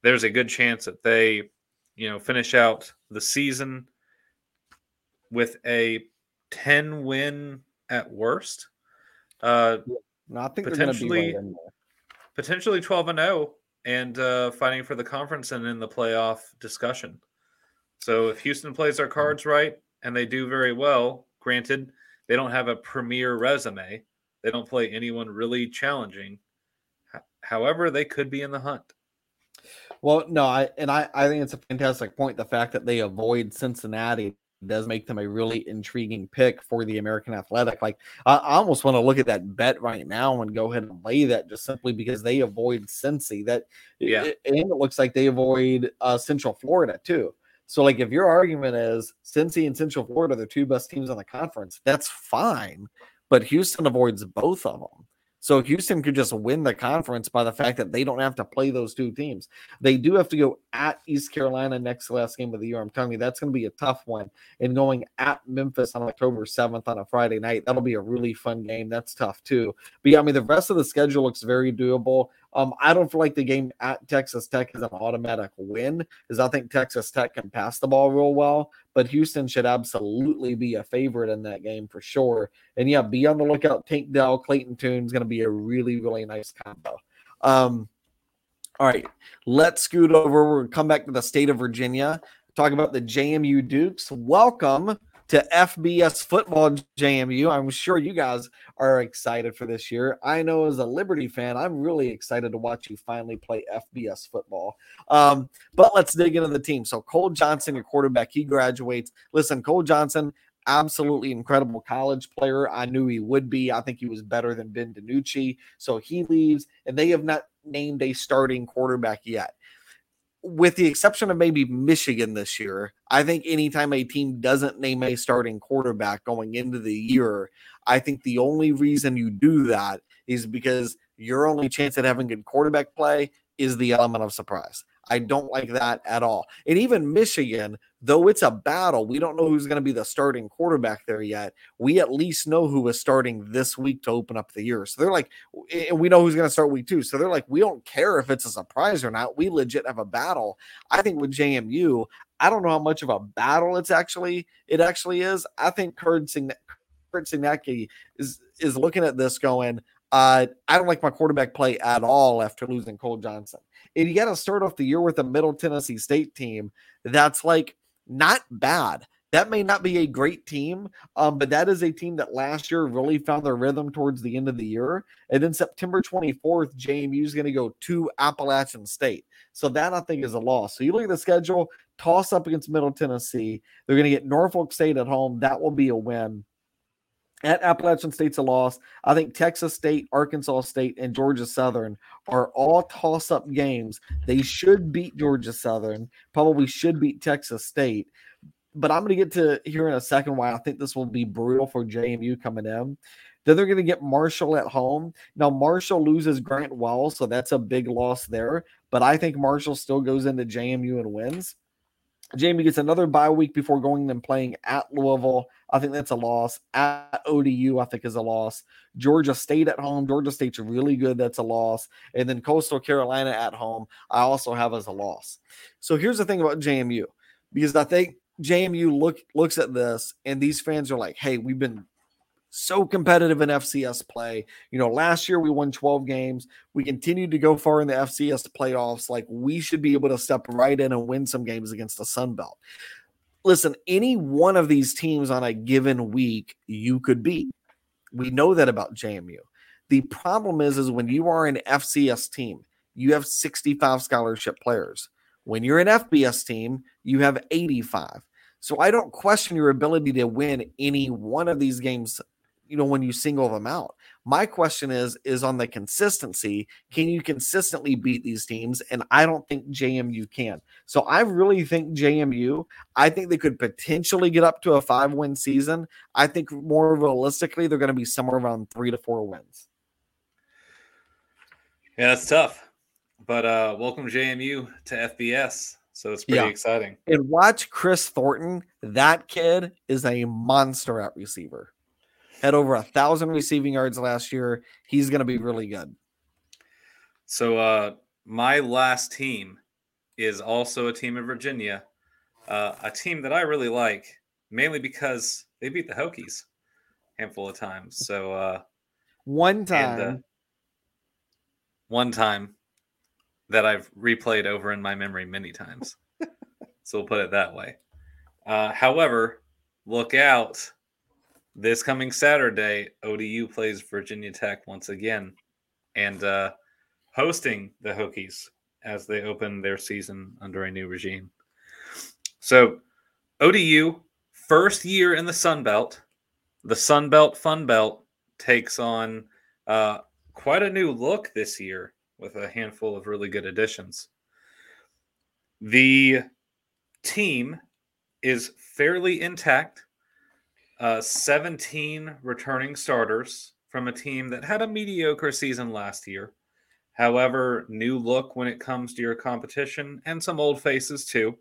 There's a good chance that they, you know, finish out the season with a 10 win at worst. Uh, no, I think potentially, potentially 12 and 0 and uh, fighting for the conference and in the playoff discussion. So if Houston plays their cards right and they do very well, granted, they don't have a premier resume, they don't play anyone really challenging. However, they could be in the hunt. Well, no, I and I, I think it's a fantastic point. The fact that they avoid Cincinnati does make them a really intriguing pick for the American Athletic. Like I, I almost want to look at that bet right now and go ahead and lay that just simply because they avoid Cincy. That yeah, it, and it looks like they avoid uh, Central Florida too. So like if your argument is Cincy and Central Florida are the two best teams in the conference, that's fine. But Houston avoids both of them. So Houston could just win the conference by the fact that they don't have to play those two teams. They do have to go at East Carolina next last game of the year. I'm telling you, that's going to be a tough one. And going at Memphis on October 7th on a Friday night, that'll be a really fun game. That's tough too. But yeah, I mean, the rest of the schedule looks very doable. Um, I don't feel like the game at Texas Tech is an automatic win, because I think Texas Tech can pass the ball real well, but Houston should absolutely be a favorite in that game for sure. And yeah, be on the lookout. Tank Dell, Clayton Tune is going to be a really, really nice combo. Um, all right, let's scoot over. We'll come back to the state of Virginia, talk about the JMU Dukes. Welcome to FBS football JMU. I'm sure you guys are excited for this year. I know as a Liberty fan, I'm really excited to watch you finally play FBS football. Um, but let's dig into the team. So Cole Johnson, your quarterback, he graduates. Listen, Cole Johnson, absolutely incredible college player. I knew he would be. I think he was better than Ben DiNucci. So he leaves, and they have not named a starting quarterback yet. With the exception of maybe Michigan this year, I think anytime a team doesn't name a starting quarterback going into the year, I think the only reason you do that is because your only chance at having good quarterback play is the element of surprise. I don't like that at all. And even Michigan, though it's a battle, we don't know who's going to be the starting quarterback there yet. We at least know who is starting this week to open up the year. So they're like, and we know who's going to start week two. So they're like, we don't care if it's a surprise or not. We legit have a battle. I think with JMU, I don't know how much of a battle it's actually it actually is. I think Curt Cignetti is is looking at this going, uh, I don't like my quarterback play at all after losing Cole Johnson and you got to start off the year with a Middle Tennessee State team that's like not bad. That may not be a great team, um, but that is a team that last year really found their rhythm towards the end of the year. And then September 24th, JMU is going to go to Appalachian State. So that I think is a loss. So you look at the schedule, toss up against Middle Tennessee. They're going to get Norfolk State at home. That will be a win at Appalachian State's a loss. I think Texas State, Arkansas State, and Georgia Southern are all toss up games. They should beat Georgia Southern, probably should beat Texas State. But I'm going to get to here in a second why I think this will be brutal for JMU coming in. Then they're going to get Marshall at home. Now, Marshall loses Grant Wells, so that's a big loss there. But I think Marshall still goes into JMU and wins. JMU gets another bye week before going and playing at Louisville. I think that's a loss. At ODU, I think is a loss. Georgia State at home. Georgia State's really good. That's a loss. And then Coastal Carolina at home, I also have as a loss. So here's the thing about JMU, because I think JMU look looks at this and these fans are like, hey, we've been so competitive in FCS play. You know, last year we won 12 games. We continued to go far in the FCS playoffs. Like we should be able to step right in and win some games against the Sun Belt. Listen, any one of these teams on a given week you could beat. We know that about JMU. The problem is, is when you are an FCS team, you have 65 scholarship players. When you're an FBS team, you have 85. So I don't question your ability to win any one of these games you know when you single them out my question is is on the consistency can you consistently beat these teams? And i don't think jmu can. So i really think jmu i think they could potentially get up to a five win season. I think more realistically they're going to be somewhere around three to four wins. Yeah that's tough. But uh welcome jmu to fbs so it's pretty yeah. exciting. And watch Kris Thornton. That kid is a monster at receiver had over a thousand receiving yards last year. He's going to be really good. So, uh, my last team is also a team in Virginia, uh, a team that I really like, mainly because they beat the Hokies a handful of times. So, uh, one time, and, uh, one time that I've replayed over in my memory many times. <laughs> so we'll put it that way. Uh, however, look out this coming Saturday, ODU plays Virginia Tech once again and uh, hosting the Hokies as they open their season under a new regime. So, ODU, first year in the Sun Belt, the Sun Belt Fun Belt takes on uh, quite a new look this year with a handful of really good additions. The team is fairly intact uh, 17 returning starters from a team that had a mediocre season last year. However, new look when it comes to your competition and some old faces too.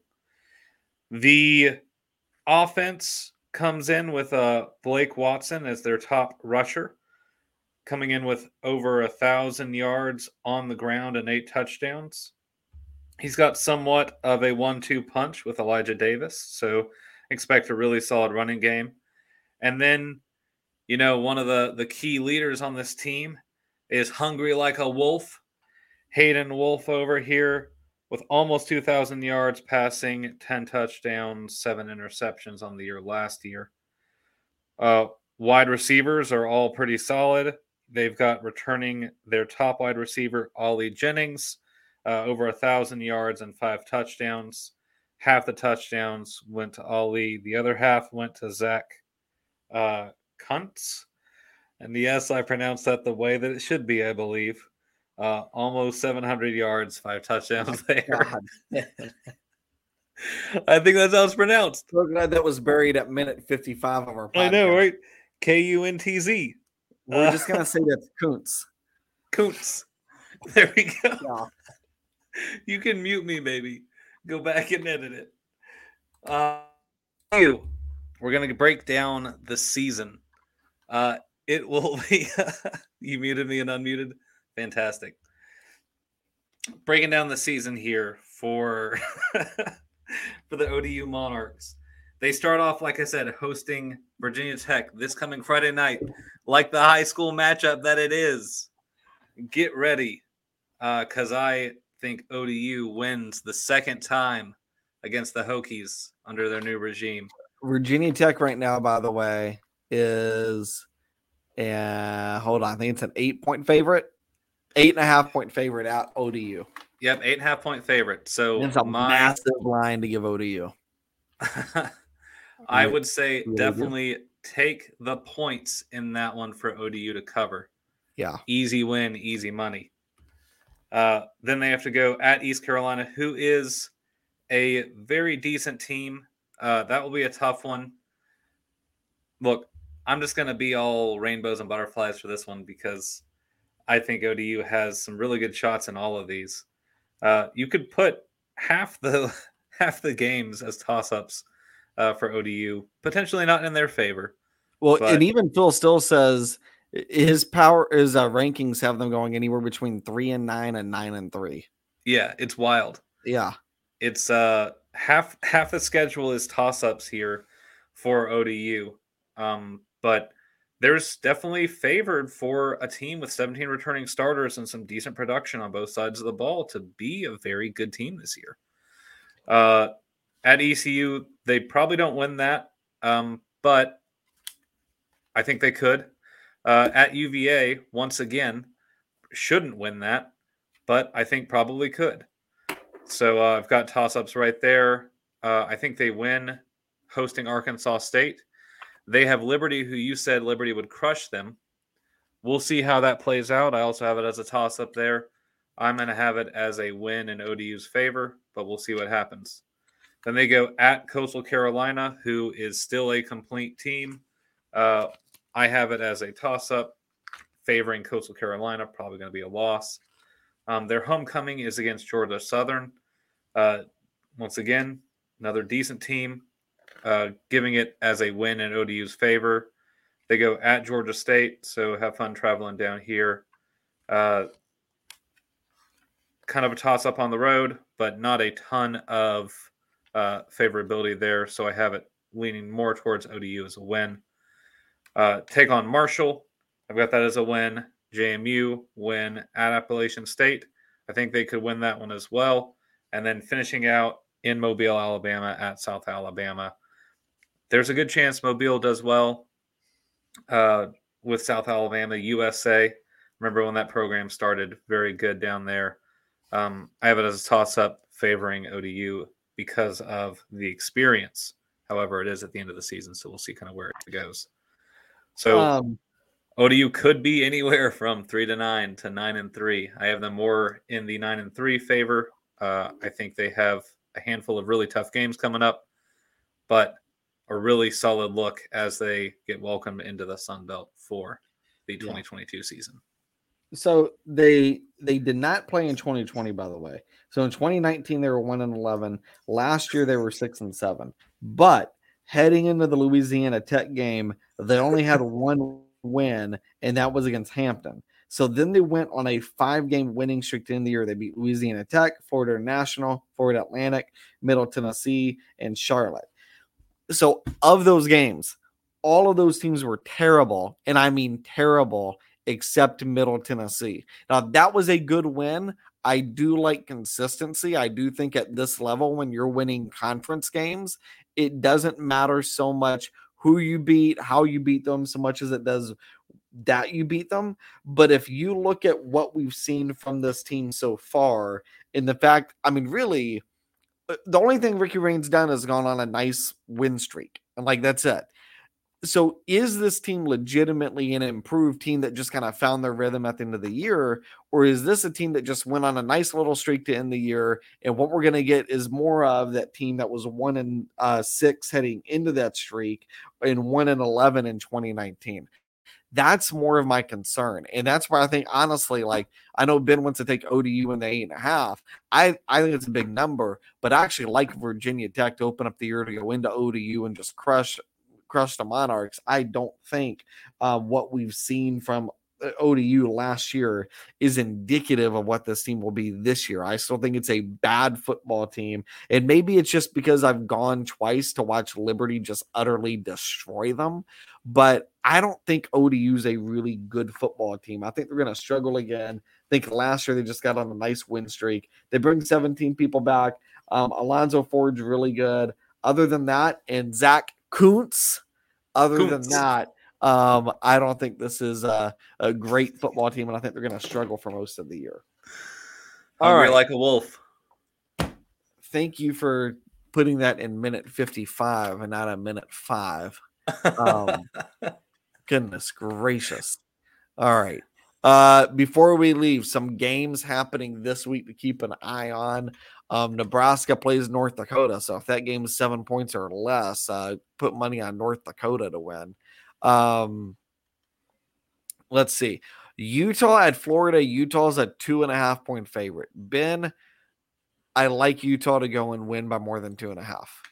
The offense comes in with uh, Blake Watson as their top rusher, coming in with over a thousand yards on the ground and eight touchdowns. He's got somewhat of a one two punch with Elijah Davis, so expect a really solid running game. And then, you know, one of the the key leaders on this team is hungry like a wolf. Hayden Wolff over here with almost 2,000 yards passing, 10 touchdowns, seven interceptions on the year last year. Uh, wide receivers are all pretty solid. They've got returning their top wide receiver, Ali Jennings, uh, over a thousand yards and five touchdowns. Half the touchdowns went to Ali. The other half went to Zach uh, Kuntz. And yes, I pronounced that the way that it should be, I believe. Uh, almost 700 yards, five touchdowns there. <laughs> I think that's how it's pronounced. So glad that was buried at minute 55 of our podcast. I know, right? K U N T Z. We're uh, just <laughs> going to say that's Kuntz. Kuntz. <laughs> There we go. Yeah. You can mute me, baby. Go back and edit it. Uh, you. We're going to break down the season. Uh, it will <laughs> be. <laughs> you muted me and unmuted. Fantastic. Breaking down the season here for <laughs> for the ODU Monarchs. They start off, like I said, hosting Virginia Tech this coming Friday night, like the high school matchup that it is. Get ready, because uh, I think ODU wins the second time against the Hokies under their new regime. Virginia Tech right now, by the way, is uh hold on, I think it's an eight point favorite. Eight and a half point favorite at ODU. Yep, eight and a half point favorite. So it's a my, massive line to give ODU. <laughs> I would say definitely take the points in that one for ODU to cover. Yeah. Easy win, easy money. Uh, then they have to go at East Carolina, who is a very decent team. Uh, that will be a tough one. Look, I'm just going to be all rainbows and butterflies for this one because I think ODU has some really good shots in all of these. Uh, you could put half the <laughs> half the games as toss ups uh, for ODU, potentially not in their favor. Well, but... and even Phil still says his power his uh, rankings have them going anywhere between three and nine and nine and three. Yeah, it's wild. Yeah, it's uh half half the schedule is toss ups here for ODU, um, but there's definitely favored for a team with 17 returning starters and some decent production on both sides of the ball to be a very good team this year. Uh, at ECU, they probably don't win that, um, but I think they could. Uh, at UVA, once again, shouldn't win that, but I think probably could. So uh, I've got toss ups right there. Uh, I think they win hosting Arkansas State. They have Liberty, who you said Liberty would crush them. We'll see how that plays out. I also have it as a toss up there. I'm going to have it as a win in ODU's favor, but we'll see what happens. Then they go at Coastal Carolina, who is still a complete team. Uh, I have it as a toss up favoring Coastal Carolina, probably going to be a loss. Um, their homecoming is against Georgia Southern. Uh, once again, another decent team uh, giving it as a win in ODU's favor. They go at Georgia State, so have fun traveling down here. Uh, kind of a toss up on the road, but not a ton of uh, favorability there. So I have it leaning more towards ODU as a win. Uh, take on Marshall. I've got that as a win. JMU win at Appalachian State. I think they could win that one as well. And then finishing out in Mobile, Alabama at South Alabama there's a good chance Mobile does well uh, with South Alabama, USA. Remember when that program started? Very good down there. Um, I have it as a toss up favoring ODU because of the experience. However, it is at the end of the season, so we'll see kind of where it goes. So um, ODU could be anywhere from three to nine to nine and three. I have them more in the nine and three favor. Uh, I think they have a handful of really tough games coming up, but a really solid look as they get welcomed into the Sun Belt for the 2022 yeah. season. So they they did not play in 2020, by the way. So in 2019 they were one and 11. Last year they were six and seven. But heading into the Louisiana Tech game, they only had <laughs> one win, and that was against Hampton. So then they went on a five game winning streak end the year. They beat Louisiana Tech, Florida National, Florida Atlantic, Middle Tennessee, and Charlotte so of those games, all of those teams were terrible, and I mean terrible, except Middle Tennessee. Now that was a good win. I do like consistency. I do think at this level, when you're winning conference games, it doesn't matter so much who you beat, how you beat them, so much as it does that you beat them. But if you look at what we've seen from this team so far, in the fact, I mean, really, uh, the only thing Ricky Rahne's done is gone on a nice win streak, and like that's it. So is this team legitimately an improved team that just kind of found their rhythm at the end of the year or is this a team that just went on a nice little streak to end the year and what we're going to get is more of that team that was 1 and uh, 6 heading into that streak and 1 and 11 in 2019 that's more of my concern. And that's where I think, honestly, like I know Ben wants to take ODU in the eight and a half. I, I think it's a big number, but I actually like Virginia Tech to open up the year to go into ODU and just crush crush the Monarchs. I don't think uh, what we've seen from uh, ODU last year is indicative of what this team will be this year. I still think it's a bad football team. And maybe it's just because I've gone twice to watch Liberty just utterly destroy them. But I don't think ODU is a really good football team. I think they're going to struggle again. I think last year they just got on a nice win streak. They bring 17 people back. Um, Alonzo Ford's really good. Other than that, and Zack Kuntz, other than that, um, I don't think this is a, a, great football team, and I think they're going to struggle for most of the year. All Hungry right, like a wolf. Thank you for putting that in minute fifty-five and not a minute five. Um, <laughs> goodness gracious! All right. Uh, before we leave, some games happening this week to keep an eye on. Um, Nebraska plays North Dakota, so if that game is seven points or less, uh, put money on North Dakota to win. Um, let's see. Utah at Florida. Utah's a two and a half point favorite. Ben, I like Utah to go and win by more than two and a half.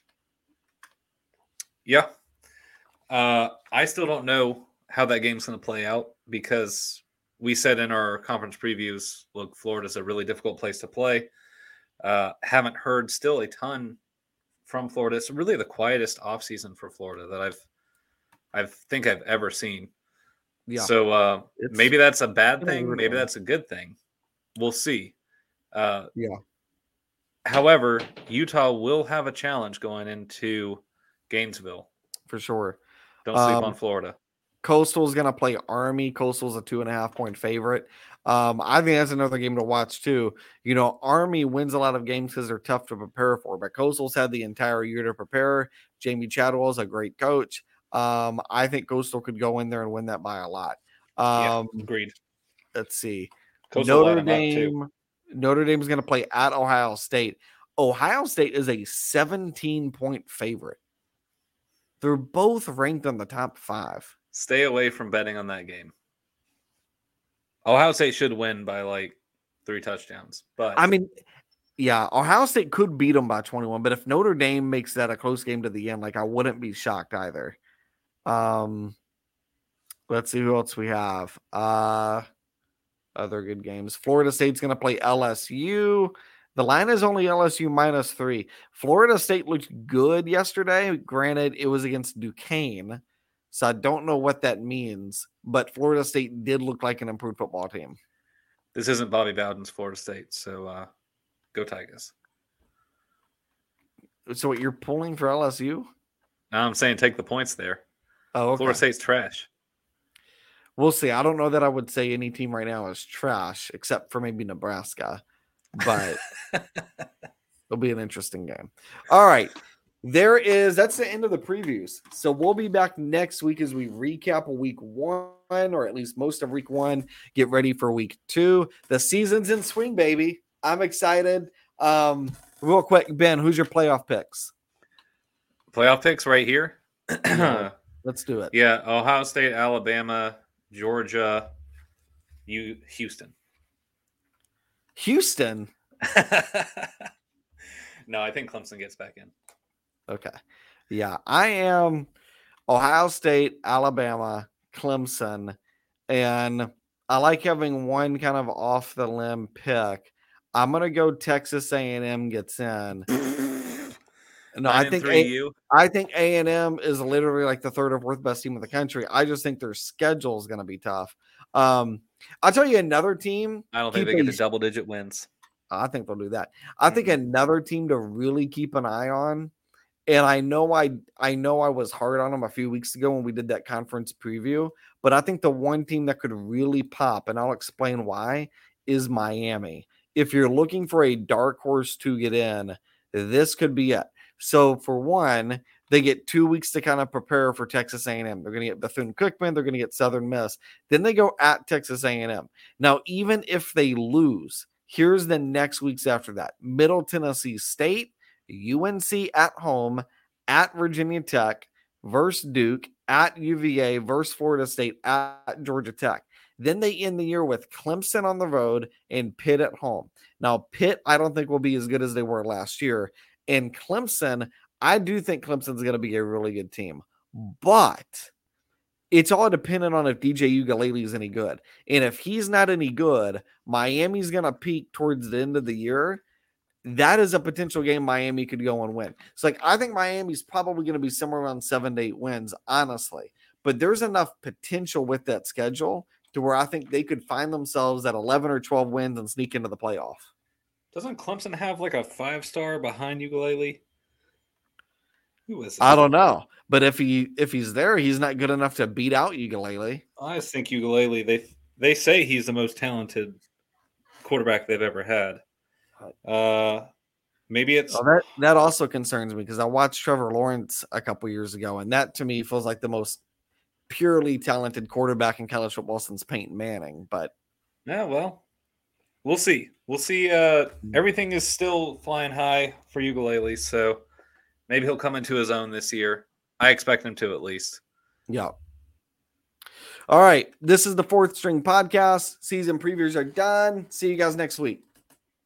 Yeah. Uh, I still don't know how that game's going to play out because we said in our conference previews, look, Florida's a really difficult place to play. Uh, haven't heard still a ton from Florida. It's really the quietest offseason for Florida that I've I think I've ever seen. Yeah. So uh, maybe that's a bad thing. Maybe that's a good thing. We'll see. Uh, yeah. However, Utah will have a challenge going into Gainesville for sure. Don't sleep um, on Florida. Coastal is going to play Army. Coastal's a two and a half point favorite. Um, I think that's another game to watch too. You know, Army wins a lot of games because they're tough to prepare for, but Coastal's had the entire year to prepare. Jamey Chadwell is a great coach. Um, I think Coastal could go in there and win that by a lot. Um, yeah, agreed. Let's see. Coastal Notre Dame. Notre Dame is going to play at Ohio State. Ohio State is a 17 point favorite. They're both ranked on the top five. Stay away from betting on that game. Ohio State should win by like three touchdowns. But I mean, yeah, Ohio State could beat them by 21. But if Notre Dame makes that a close game to the end, like I wouldn't be shocked either. Um, let's see who else we have. Uh, other good games. Florida State's going to play LSU. The line is only LSU minus three. Florida State looked good yesterday. Granted, it was against Duquesne. So I don't know what that means, but Florida State did look like an improved football team. This isn't Bobby Bowden's Florida State, so uh, go Tigers. So what you're pulling for LSU? No, I'm saying take the points there. Oh, okay. Florida State's trash. We'll see. I don't know that I would say any team right now is trash, except for maybe Nebraska. But <laughs> it'll be an interesting game. All right. There is that's the end of the previews. So we'll be back next week as we recap week one, or at least most of week one. Get ready for week two. The season's in swing, baby. I'm excited. Um, real quick, Ben, who's your playoff picks? Playoff picks right here. <clears throat> <clears throat> Let's do it. Yeah, Ohio State, Alabama, Georgia, you Houston. Houston. <laughs> no, I think Clemson gets back in. Okay. Yeah, I am Ohio State, Alabama, Clemson, and I like having one kind of off the limb pick. I'm gonna go Texas A&M gets in. <laughs> No, I think a- I think A and M is literally like the third or fourth best team in the country. I just think their schedule is going to be tough. Um, I'll tell you another team. I don't think they get the double digit wins. I think they'll do that. I mm-hmm. think another team to really keep an eye on. And I know I I know I was hard on them a few weeks ago when we did that conference preview, but I think the one team that could really pop, and I'll explain why, is Miami. If you're looking for a dark horse to get in, this could be it. So for one, They get two weeks to kind of prepare for Texas A&M. They're going to get Bethune Cookman. They're going to get Southern Miss. Then they go at Texas A&M. Now, even if they lose, here's the next weeks after that: Middle Tennessee State, UNC at home, at Virginia Tech, versus Duke, at UVA, versus Florida State, at Georgia Tech. Then they end the year with Clemson on the road and Pitt at home. Now, Pitt, I don't think will be as good as they were last year. And Clemson, I do think Clemson's going to be a really good team, but it's all dependent on if DJ Uiagalelei is any good. And if he's not any good, Miami's going to peak towards the end of the year. That is a potential game Miami could go and win. So, like, I think Miami's probably going to be somewhere around seven to eight wins, honestly. But there's enough potential with that schedule to where I think they could find themselves at 11 or 12 wins and sneak into the playoff. Doesn't Clemson have like a five star behind Uiagalelei? Who is it? I don't know, but if he if he's there, he's not good enough to beat out Uiagalelei. I think Uiagalelei. They they say he's the most talented quarterback they've ever had. Uh, maybe it's well, that that also concerns me because I watched Trevor Lawrence a couple years ago, and that to me feels like the most purely talented quarterback in college football since Peyton Manning. But yeah, well, we'll see. We'll see. Uh, mm. everything is still flying high for Uiagalelei, so maybe he'll come into his own this year. I expect him to at least. Yeah. All right. This is the fourth string podcast. Season previews are done. See you guys next week.